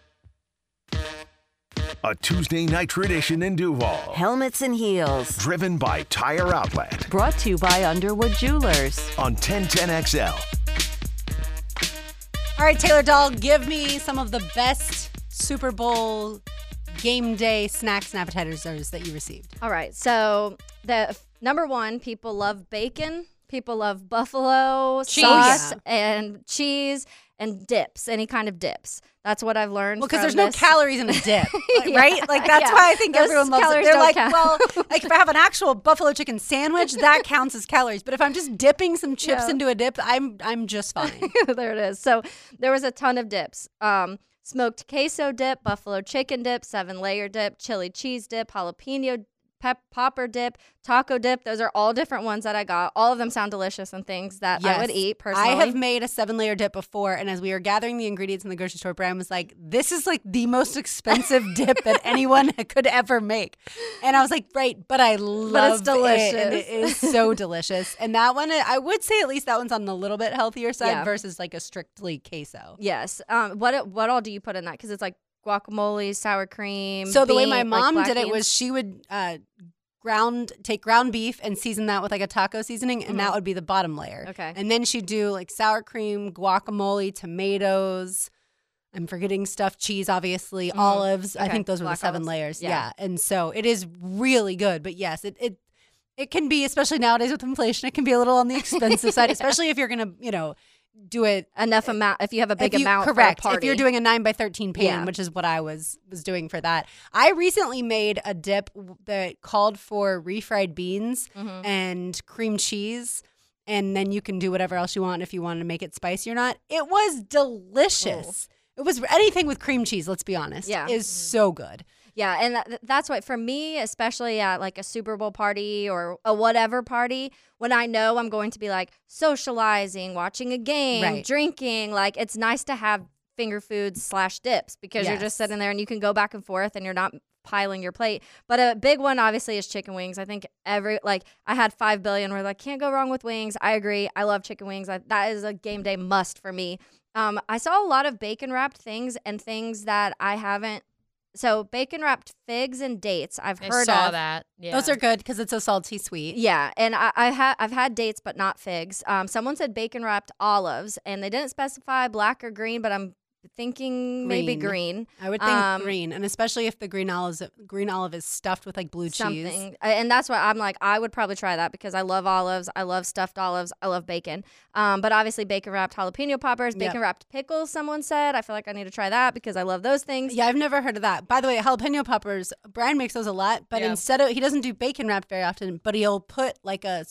A Tuesday night tradition in Duval. Helmets and heels. Driven by Tire Outlet Brought to you by Underwood Jewelers. on 1010XL. All right, Taylor Doll, give me some of the best Super Bowl game day snacks and appetizers that you received. All right. So the number one, people love bacon. People love buffalo Cheese. sauce Yeah. and cheese and dips, any kind of dips. That's what I've learned. Well, because there's no calories in a dip, [LAUGHS] like, Yeah, right? Like that's yeah. why I think Those everyone loves it. They're like, count. well, [LAUGHS] like if I have an actual buffalo chicken sandwich, that counts as calories. But if I'm just dipping some chips Yeah. into a dip, I'm I'm just fine. [LAUGHS] there it is. So there was a ton of dips. Um, smoked queso dip, buffalo chicken dip, seven layer dip, chili cheese dip, jalapeno pep popper dip, taco dip. Those are all different ones that I got. All of them sound delicious and things that I would eat personally. I have made a seven layer dip before, and as we were gathering the ingredients in the grocery store, Brian was like, "This is like the most expensive [LAUGHS] dip that anyone [LAUGHS] could ever make," and I was like, "Right," but I love it, and it is delicious. so [LAUGHS] delicious. And that one, I would say at least that one's on the little bit healthier side Yeah. versus like a strictly queso. Yes. Um. What what all do you put in that? Because it's like guacamole, sour cream. So the way my bean- like mom did it beans. was she would uh, ground take ground beef and season that with like a taco seasoning, and that would be the bottom layer. Mm-hmm. Okay. And then she'd do like sour cream, guacamole, tomatoes. I'm forgetting stuff, cheese, obviously, olives. I Mm-hmm. Okay. think those were the seven olives. layers. Yeah. Yeah. And so it is really good. But yes, it it it can be, especially nowadays with inflation, it can be a little on the expensive side, [LAUGHS] especially if you're gonna, you know, do it enough amount. If you have a big you- amount, correct. If you're doing a nine by thirteen pan, Yeah. which is what I was was doing for that, I recently made a dip that called for refried beans Mm-hmm. and cream cheese. And then you can do whatever else you want if you want to make it spicy or not. It was delicious. It was anything with cream cheese. Let's be honest. Yeah. is so good. Yeah, and that, that's what for me, especially at like a Super Bowl party or a whatever party, when I know I'm going to be like socializing, watching a game, Right. drinking, like it's nice to have finger foods slash dips because you're just sitting there and you can go back and forth and you're not piling your plate. But a big one obviously is chicken wings. I think every like I had five billion where like can't go wrong with wings. I agree. I love chicken wings. I, that is a game day must for me. Um, I saw a lot of bacon wrapped things and things that I haven't so bacon wrapped figs and dates. I've I heard saw of. that. Yeah. Those are good because it's so salty sweet. Yeah, and I, I had I've had dates, but not figs. Um, someone said bacon wrapped olives, and they didn't specify black or green, but I'm thinking maybe Green. green. I would think Um, green, and especially if the green olive green olive is stuffed with like blue cheese. something A- and that's why i'm like i would probably try that because i love olives i love stuffed olives i love bacon um, but obviously bacon wrapped jalapeno poppers Yep. bacon wrapped pickles someone said i feel like i need to try that because i love those things Yeah, I've never heard of that. By the way, jalapeno peppers, Brian makes those a lot, but instead of he doesn't do bacon wrapped very often, but he'll put like a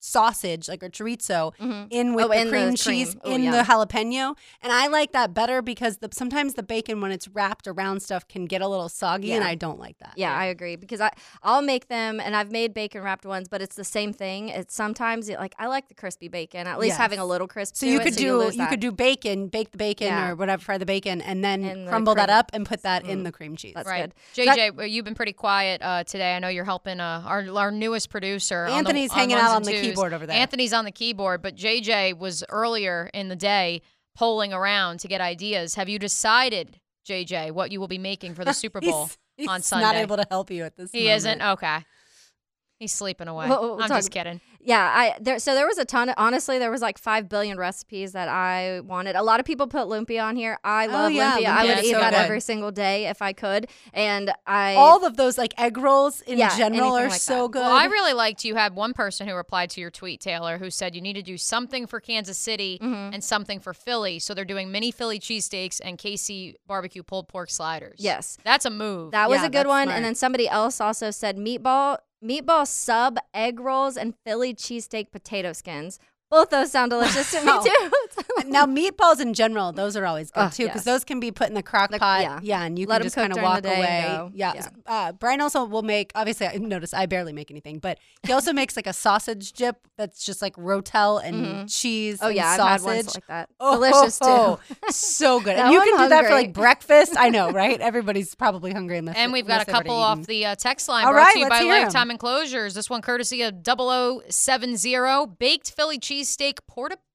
sausage, like a chorizo, Mhm. in with Oh, the in the cream cream. cheese Oh, in yeah. the jalapeno, and I like that better because the, sometimes the bacon when it's wrapped around stuff can get a little soggy, and I don't like that. yeah, I agree because I I'll make them and I've made bacon wrapped ones, but it's the same thing. It's sometimes it, like I like the crispy bacon, at least having a little crisp. So to you it, could so do lose you that. could do bacon, bake the bacon Yeah. or whatever, fry the bacon, and then And the crumble that up and put that in Mm. the cream cheese. That's right. good. So that- JJ, well, you've been pretty quiet uh, today. I know you're helping uh, our our newest producer. on the- Anthony's on hanging out on the twos. Keyboard over there. Anthony's on the keyboard, but JJ was earlier in the day polling around to get ideas. Have you decided, JJ, what you will be making for the [LAUGHS] Super Bowl He's, he's on not able to help you at this. he moment. isn't. Okay. He's sleeping away. Well, we'll I'm talk- just kidding. Yeah, I there so there was a ton of honestly there was like five billion recipes that I wanted. A lot of people put lumpia on here. I Oh, love yeah, lumpia. I would lumpia's eat so that good. every single day if I could. And I all of those like egg rolls in Yeah, general are like so that. good. Well, I really liked you had one person who replied to your tweet, Taylor, who said you need to do something for Kansas City Mm-hmm. and something for Philly. So they're doing mini Philly cheesesteaks and KC barbecue pulled pork sliders. Yes. That's a move. that was Yeah, a good one. smart. And then somebody else also said meatball meatball sub egg rolls and Philly cheesesteak potato skins. Both those sound delicious to me too. [LAUGHS] [LAUGHS] now meatballs in general, those are always good Ugh, too because yes. those can be put in the crock The- pot. yeah. yeah, and you Let can 'em just kind of walk away. Yeah. Yeah. Uh, Brian also will make. Obviously, I notice I barely make anything, but he also makes like a sausage dip that's just like rotel and cheese. oh and yeah, I've sausage. had ones like that. Oh, Delicious oh, too. oh. [LAUGHS] so good. Now and you I'm can do that for like breakfast. I know, right? Everybody's probably hungry unless and we've got a unless they've already couple off the uh, text line All brought right, to you let's by hear 'em. Lifetime Enclosures. This one courtesy of 0070 baked Philly cheesesteak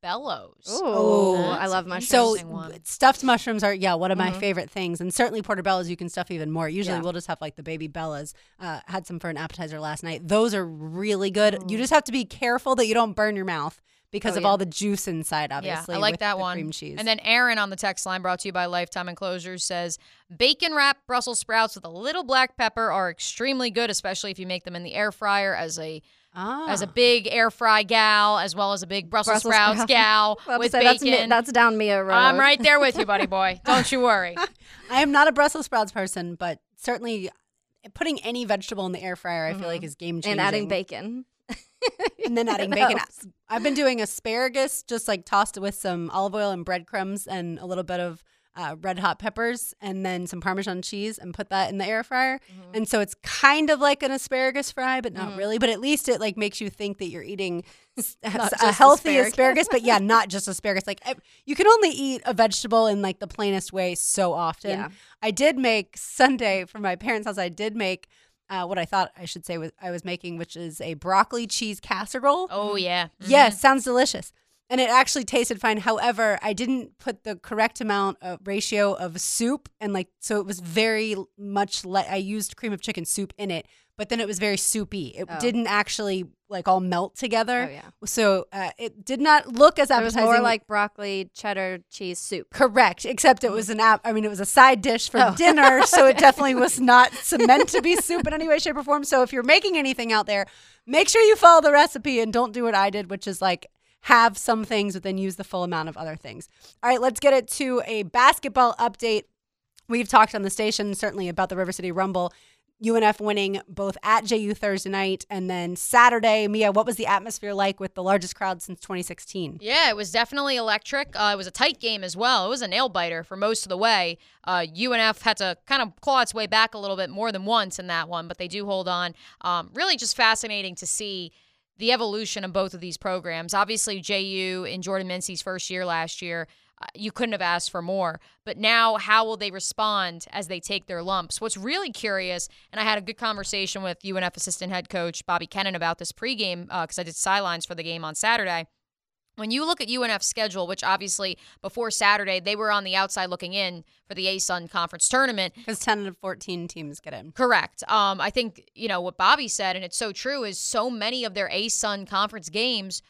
portobellos. Ooh, That's I love mushrooms. So one. stuffed mushrooms are yeah one of my favorite things, and certainly portobellos you can stuff even more. Usually Yeah. we'll just have like the baby bellas. Uh, had some for an appetizer last night. Those are really good. You just have to be careful that you don't burn your mouth because Oh, of yeah. all the juice inside. Obviously, Yeah, I like with that the one. Cream cheese. And then Aaron on the text line brought to you by Lifetime Enclosures says bacon wrapped Brussels sprouts with a little black pepper are extremely good, especially if you make them in the air fryer as a ah. as a big air fry gal, as well as a big Brussels, Brussels sprouts sprout. gal [LAUGHS] with say that's, bacon. me, that's down Mia Road. I'm right there with you, buddy boy. [LAUGHS] Don't you worry. [LAUGHS] I am not a Brussels sprouts person, but certainly putting any vegetable in the air fryer, I feel like is game changing. and adding bacon. and then adding bacon. I've been doing asparagus, just like tossed with some olive oil and breadcrumbs and a little bit of uh, red hot peppers and then some Parmesan cheese and put that in the air fryer. Mm-hmm. And so it's kind of like an asparagus fry, but not really. But at least it like makes you think that you're eating [LAUGHS] a healthy asparagus. asparagus. but yeah, [LAUGHS] not just asparagus. Like you can only eat a vegetable in like the plainest way so often. Yeah. I did make Sunday for my parents' house. I did make. Uh, what I thought I should say was I was making, which is a broccoli cheese casserole. Oh yeah. Mhm. Yes, sounds delicious. And it actually tasted fine. However, I didn't put the correct amount of ratio of soup and like so it was very much like I used cream of chicken soup in it, but then it was very soupy. It Oh. didn't actually like all melt together. Oh, yeah. So uh, it did not look as It was more like broccoli cheddar cheese soup. Correct, except it was an app. I mean, it was a side dish for Oh. [LAUGHS] dinner, so it definitely was not meant to be soup in any way, shape, or form. So if you're making anything out there, make sure you follow the recipe and don't do what I did, which is like have some things, but then use the full amount of other things. All right, let's get it to a basketball update. We've talked on the station certainly about the River City Rumble. UNF winning both at JU Thursday night and then Saturday. Mia, what was the atmosphere like with the largest crowd since 2016? Yeah, it was definitely electric. Uh, it was a tight game as well. It was a nail biter for most of the way. Uh, UNF had to kind of claw its way back a little bit more than once in that one, but they do hold on. Um, really just fascinating to see the evolution of both of these programs. Obviously, JU in Jordan Mincy's first year last year, uh, you couldn't have asked for more. But now, how will they respond as they take their lumps? What's really curious, and I had a good conversation with UNF assistant head coach Bobby Kennan about this pregame because I did sidelines for the game on Saturday when you look at UNF's schedule, which obviously before Saturday they were on the outside looking in for the ASUN conference tournament. Because 10 of 14 teams get in. Correct. Um, I think, you know, what Bobby said, and it's so true, is so many of their ASUN conference games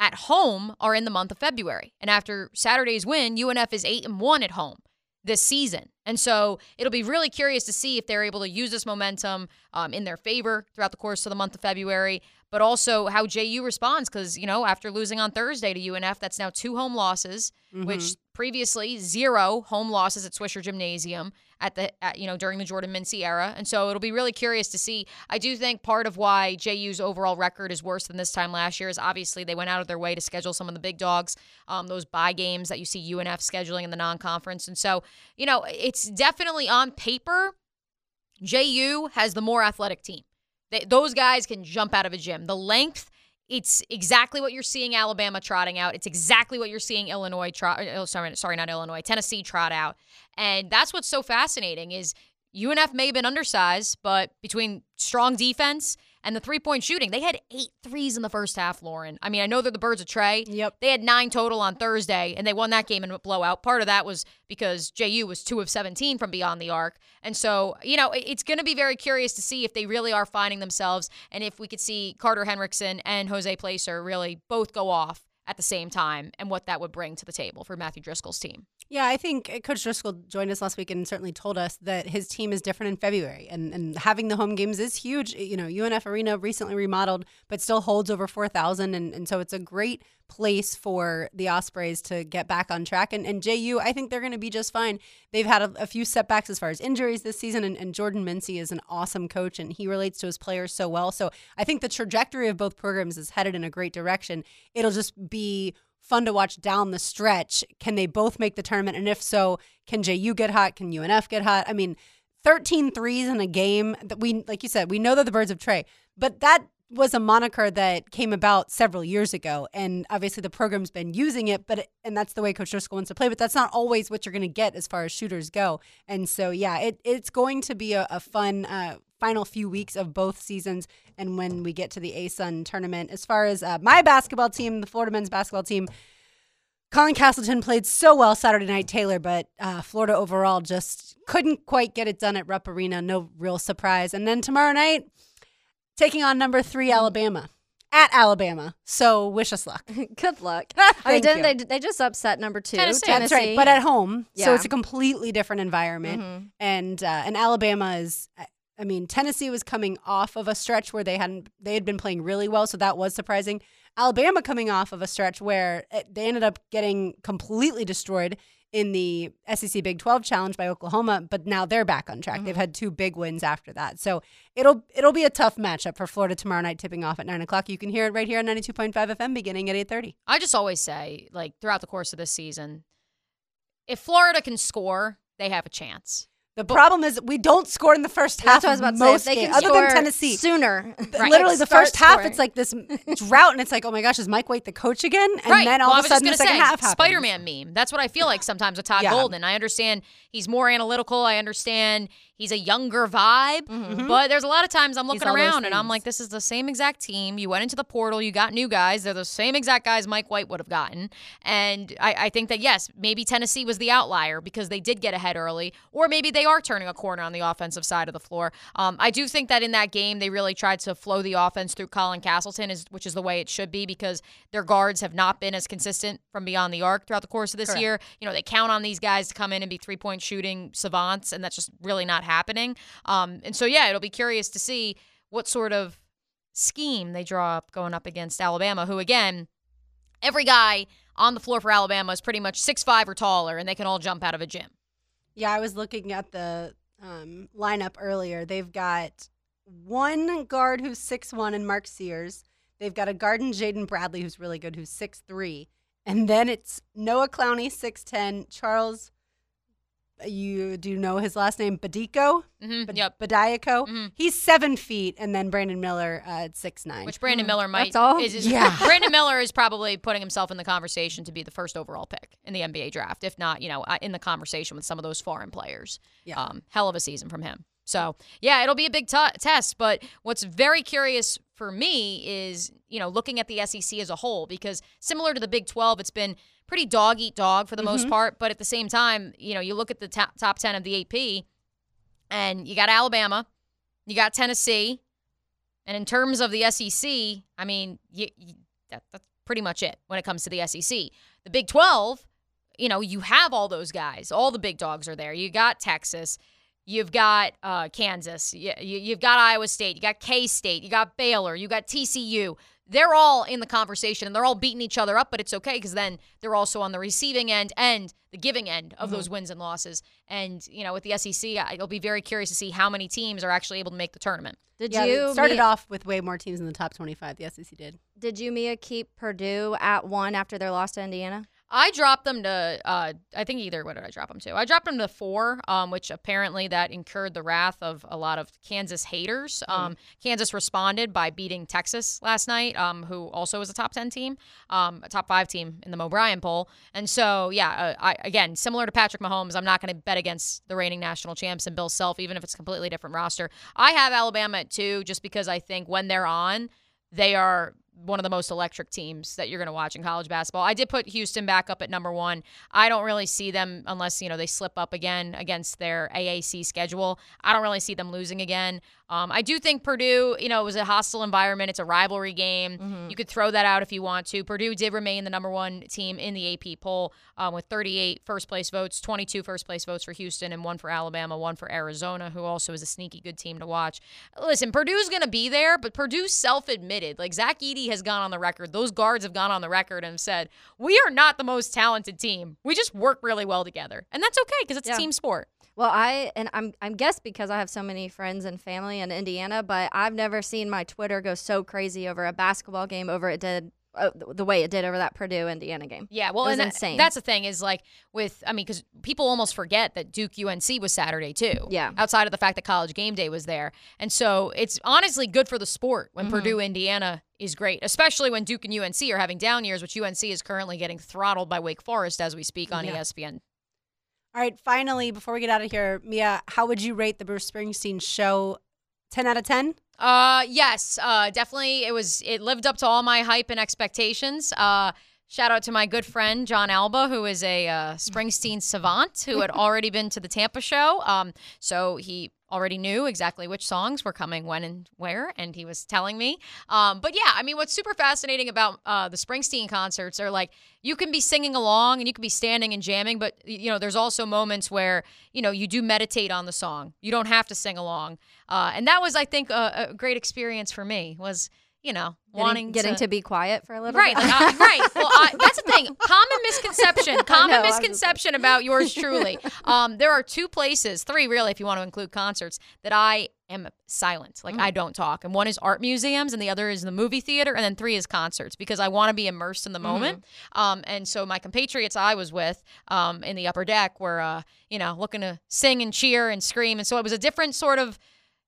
at home are in the month of February. And after Saturday's win, UNF is 8 and 1 at home this season. And so it'll be really curious to see if they're able to use this momentum um, in their favor throughout the course of the month of February, but also how JU responds. Because, you know, after losing on Thursday to UNF, that's now two home losses, which previously zero home losses at Swisher Gymnasium at the, at, you know, during the Jordan Mincy era. And so it'll be really curious to see. I do think part of why JU's overall record is worse than this time last year is obviously they went out of their way to schedule some of the big dogs, um, those bye games that you see UNF scheduling in the non conference. And so, you know, it's definitely on paper, JU has the more athletic team. They, those guys can jump out of a gym. The length, it's exactly what you're seeing Alabama trotting out. It's exactly what you're seeing Illinois trot. Uh, oh, sorry, sorry, not Illinois. Tennessee trot out, and that's what's so fascinating is UNF may have been undersized, but between strong defense and the three point shooting, they had eight threes in the first half. Lauren, I mean, I know they're the Birds of Trey. Yep. They had nine total on Thursday, and they won that game in a blowout. Part of that was because JU was two of 17 from beyond the arc. And so, you know, it's going to be very curious to see if they really are finding themselves and if we could see Carter Hendricksen and Jose Placer really both go off at the same time and what that would bring to the table for Matthew Driscoll's team. Yeah, I think uh, Coach Driscoll joined us last week and certainly told us that his team is different in February, and and having the home games is huge. You know, UNF Arena recently remodeled, but still holds over four thousand, and and so it's a great place for the Ospreys to get back on track. And and JU, I think they're going to be just fine. They've had a, a few setbacks as far as injuries this season, and, and Jordan Mincy is an awesome coach, and he relates to his players so well. So I think the trajectory of both programs is headed in a great direction. It'll just be fun to watch down the stretch. Can they both make the tournament? And if so, can JU get hot? Can UNF get hot? I mean, 13 threes in a game that we, like you said, we know they're the birds of Trey, but that was a moniker that came about several years ago. And obviously the program's been using it, but, and that's the way Coach Driscoll wants to play, but that's not always what you're going to get as far as shooters go. And so, yeah, it, it's going to be a, a fun, uh, final few weeks of both seasons and when we get to the ASUN tournament. As far as uh, my basketball team, the Florida men's basketball team, Colin Castleton played so well Saturday night, Taylor, but uh, Florida overall just couldn't quite get it done at Rupp Arena. No real surprise. And then tomorrow night, taking on number three, Alabama, at Alabama. So wish us luck. [LAUGHS] Good luck. [LAUGHS] I mean, didn't they? They just upset number two, Tennessee. Tennessee. That's right, but at home, so it's a completely different environment. Mhm. And uh, and Alabama is, I mean, Tennessee was coming off of a stretch where they hadn't they had been playing really well, so that was surprising. Alabama coming off of a stretch where it, they ended up getting completely destroyed in the SEC Big 12 challenge by Oklahoma, but now they're back on track. They've mm-hmm. had two big wins after that. So it'll it'll be a tough matchup for Florida tomorrow night, tipping off at nine o'clock. You can hear it right here on 92.5 FM beginning at 8:30. I just always say, like, throughout the course of this season, if Florida can score, they have a chance. The problem is we don't score in the first half. That's what I was about to say. most games, can other score than Tennessee. sooner. Th- Literally, the Start first half, scoring. it's like this [LAUGHS] drought, and it's like, oh my gosh, is Mike White the coach again? And right. then all well, of a sudden, the second say, half happens. Spider-Man meme. That's what I feel like sometimes with Todd Yeah. Golden. I understand he's more analytical. I understand he's a younger vibe, Mm-hmm. but there's a lot of times I'm looking around and I'm like, this is the same exact team. You went into the portal, you got new guys. They're the same exact guys Mike White would have gotten. And I, I think that yes, maybe Tennessee was the outlier because they did get ahead early, or maybe they are turning a corner on the offensive side of the floor. Um, I do think that in that game they really tried to flow the offense through Colin Castleton, is which is the way it should be because their guards have not been as consistent from beyond the arc throughout the course of this Correct. year. You know, they count on these guys to come in and be three point shooting savants, and that's just really not happening. Um, and so yeah, it'll be curious to see what sort of scheme they draw up going up against Alabama, who again, every guy on the floor for Alabama is pretty much six five or taller, and they can all jump out of a gym. Yeah, I was looking at the um, lineup earlier. They've got one guard who's six one and Mark Sears. They've got a guard in Jaden Bradley who's really good, who's six three, and then it's Noah Clowney six ten, Charles. You do know his last name, Bediako. hmm Bad- yep. Bediako. Mhm. He's seven feet, and then Brandon Miller uh, at six nine. Which Brandon Miller might That's all? is, is Yeah. [LAUGHS] Brandon Miller is probably putting himself in the conversation to be the first overall pick in the NBA draft, if not, you know, uh, in the conversation with some of those foreign players. Yeah. Um, hell of a season from him. So yeah, it'll be a big t- test. But what's very curious for for me is, you know, looking at the SEC as a whole because similar to the Big 12, it's been pretty dog eat dog for the most part. But at the same time, you know, you look at the top, top 10 of the AP and you got Alabama, you got Tennessee. And in terms of the SEC, I mean, you, you, that, that's pretty much it when it comes to the SEC. The Big 12, you know, you have all those guys. All the big dogs are there. You got Texas. You've got uh, Kansas. You, you, you've got Iowa State. You got K State. You got Baylor. You got TCU. They're all in the conversation and they're all beating each other up, but it's okay because then they're also on the receiving end and the giving end of those mm-hmm. wins and losses. And, you know, with the SEC, I- I'll be very curious to see how many teams are actually able to make the tournament. Did Yeah, you started Mia, off with way more teams in the top 25. The SEC did. Did you Mia keep Purdue at one after their loss to Indiana? I dropped them to, uh, I think either, what did I drop them to? I dropped them to four, um, which apparently that incurred the wrath of a lot of Kansas haters. Um, Kansas responded by beating Texas last night, um, who also was a top 10 team, um, a top five team in the Mo Bryan poll. And so, yeah, uh, I, again, similar to Patrick Mahomes, I'm not going to bet against the reigning national champs and Bill Self, even if it's a completely different roster. I have Alabama at two just because I think when they're on, they are one of the most electric teams that you're going to watch in college basketball. I did put Houston back up at number one. I don't really see them unless you know they slip up again against their AAC schedule. I don't really see them losing again. Um, I do think Purdue, you know, it was a hostile environment. It's a rivalry game. You could throw that out if you want to. Purdue did remain the number one team in the AP poll um, with 38 first place votes, 22 first place votes for Houston, and one for Alabama, one for Arizona, who also is a sneaky good team to watch. Listen, Purdue's going to be there, but Purdue self admitted, like Zach Edey has gone on the record, those guards have gone on the record and said, we are not the most talented team. We just work really well together. And that's okay because it's Yeah. a team sport. Well, I and I'm I'm guess because I have so many friends and family in Indiana, but I've never seen my Twitter go so crazy over a basketball game over it did uh, the- way it did over that Purdue Indiana game. Yeah, well, and that- insane. that's the thing is like with I mean because people almost forget that Duke UNC was Saturday too. Yeah. Outside of the fact that College Game Day was there, and so it's honestly good for the sport when Mm-hmm. Purdue Indiana is great, especially when Duke and UNC are having down years, which UNC is currently getting throttled by Wake Forest as we speak on Yeah. ESPN. All right, finally, before we get out of here, Mia, how would you rate the Bruce Springsteen show? 10 out of 10? Uh, yes, uh, definitely. It was. It lived up to all my hype and expectations. Uh, shout out to my good friend John Alba, who is a uh, Springsteen savant who had [LAUGHS] already been to the Tampa show. Um, so he already knew exactly which songs were coming when and where, and he was telling me. Um, but yeah, I mean, what's super fascinating about uh, the Springsteen concerts are like you can be singing along and you can be standing and jamming, but you know, there's also moments where you know you do meditate on the song. You don't have to sing along, uh, and that was, I think, a, a great experience for me. Was you know Getting, wanting getting to, be quiet for a little Right, bit. like, uh, right. Well, I, that's the thing. [LAUGHS] Common misconception. [LAUGHS] Common know, I was just- misconception about yours [LAUGHS] truly. Um, there are two places, three really, if you want to include concerts, that I am silent. Like I don't talk, and one is art museums, and the other is the movie theater, and then three is concerts because I want to be immersed in the moment. Um, and so my compatriots I was with um, in the upper deck were, uh, you know, looking to sing and cheer and scream, and so it was a different sort of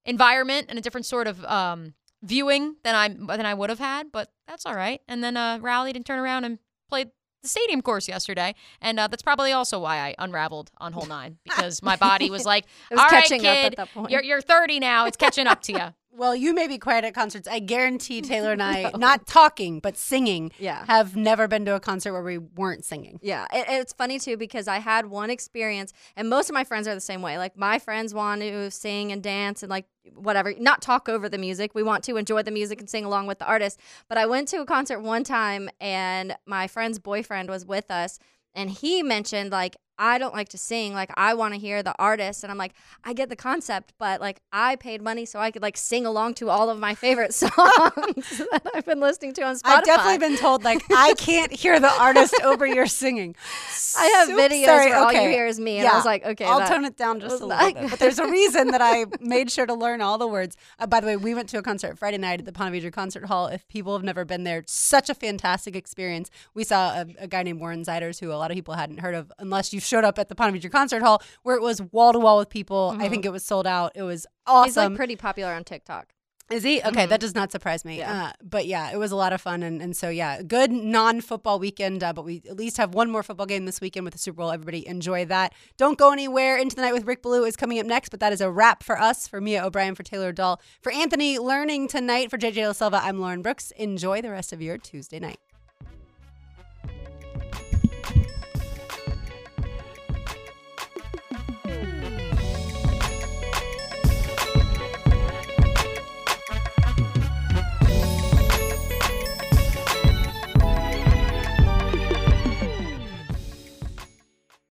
environment and a different sort of um, viewing than I than I would have had, but that's all right. And then uh, rallied and turned around and played the stadium course yesterday, and uh, that's probably also why I unraveled on hole nine because my body was [LAUGHS] like, was "All right, catching up at kid, that point." you're you're 30 now. It's catching up to you." [LAUGHS] Well, you may be quiet at concerts. I guarantee [LAUGHS] Taylor and I, not talking, but singing, Yeah. have never been to a concert where we weren't singing. Yeah, it, it's funny too because I had one experience, and most of my friends are the same way. Like my friends want to sing and dance and like whatever, not talk over the music. We want to enjoy the music and sing along with the artist. But I went to a concert one time, and my friend's boyfriend was with us, and he mentioned like. I don't like to sing. Like I want to hear the artist, and I'm like, I get the concept, but like I paid money so I could like sing along to all of my favorite [LAUGHS] songs [LAUGHS] that I've been listening to on Spotify. I've definitely been told like I can't hear the artist over your singing. [LAUGHS] I have Oops, videos sorry, where all you okay. hear is me, and I was like, okay, I'll that- tone it down just a little bit. But there's a reason that I made sure to learn all the words. Uh, by the way, we went to a concert Friday night at the Ponte Vedra Concert Hall. If people have never been there, such a fantastic experience. We saw a, a guy named Warren Zeiders, who a lot of people hadn't heard of unless you showed up at the Ponte Vedra Concert Hall, where it was wall to wall with people. I think it was sold out. It was Mm-hmm. He's like pretty popular on TikTok. Is he? Okay, Mhm. that does not surprise me. Yeah. Uh, but yeah, it was a lot of fun. And, and so, yeah, good non football weekend. Uh, but we at least have one more football game this weekend with the Super Bowl. Everybody enjoy that. Don't go anywhere. Into the Night with Rick Ballou is coming up next. But that is a wrap for us, for Mia O'Brien, for Taylor Dahl, for Anthony Learning tonight, for JJ La Silva. I'm Lauren Brooks. Enjoy the rest of your Tuesday night.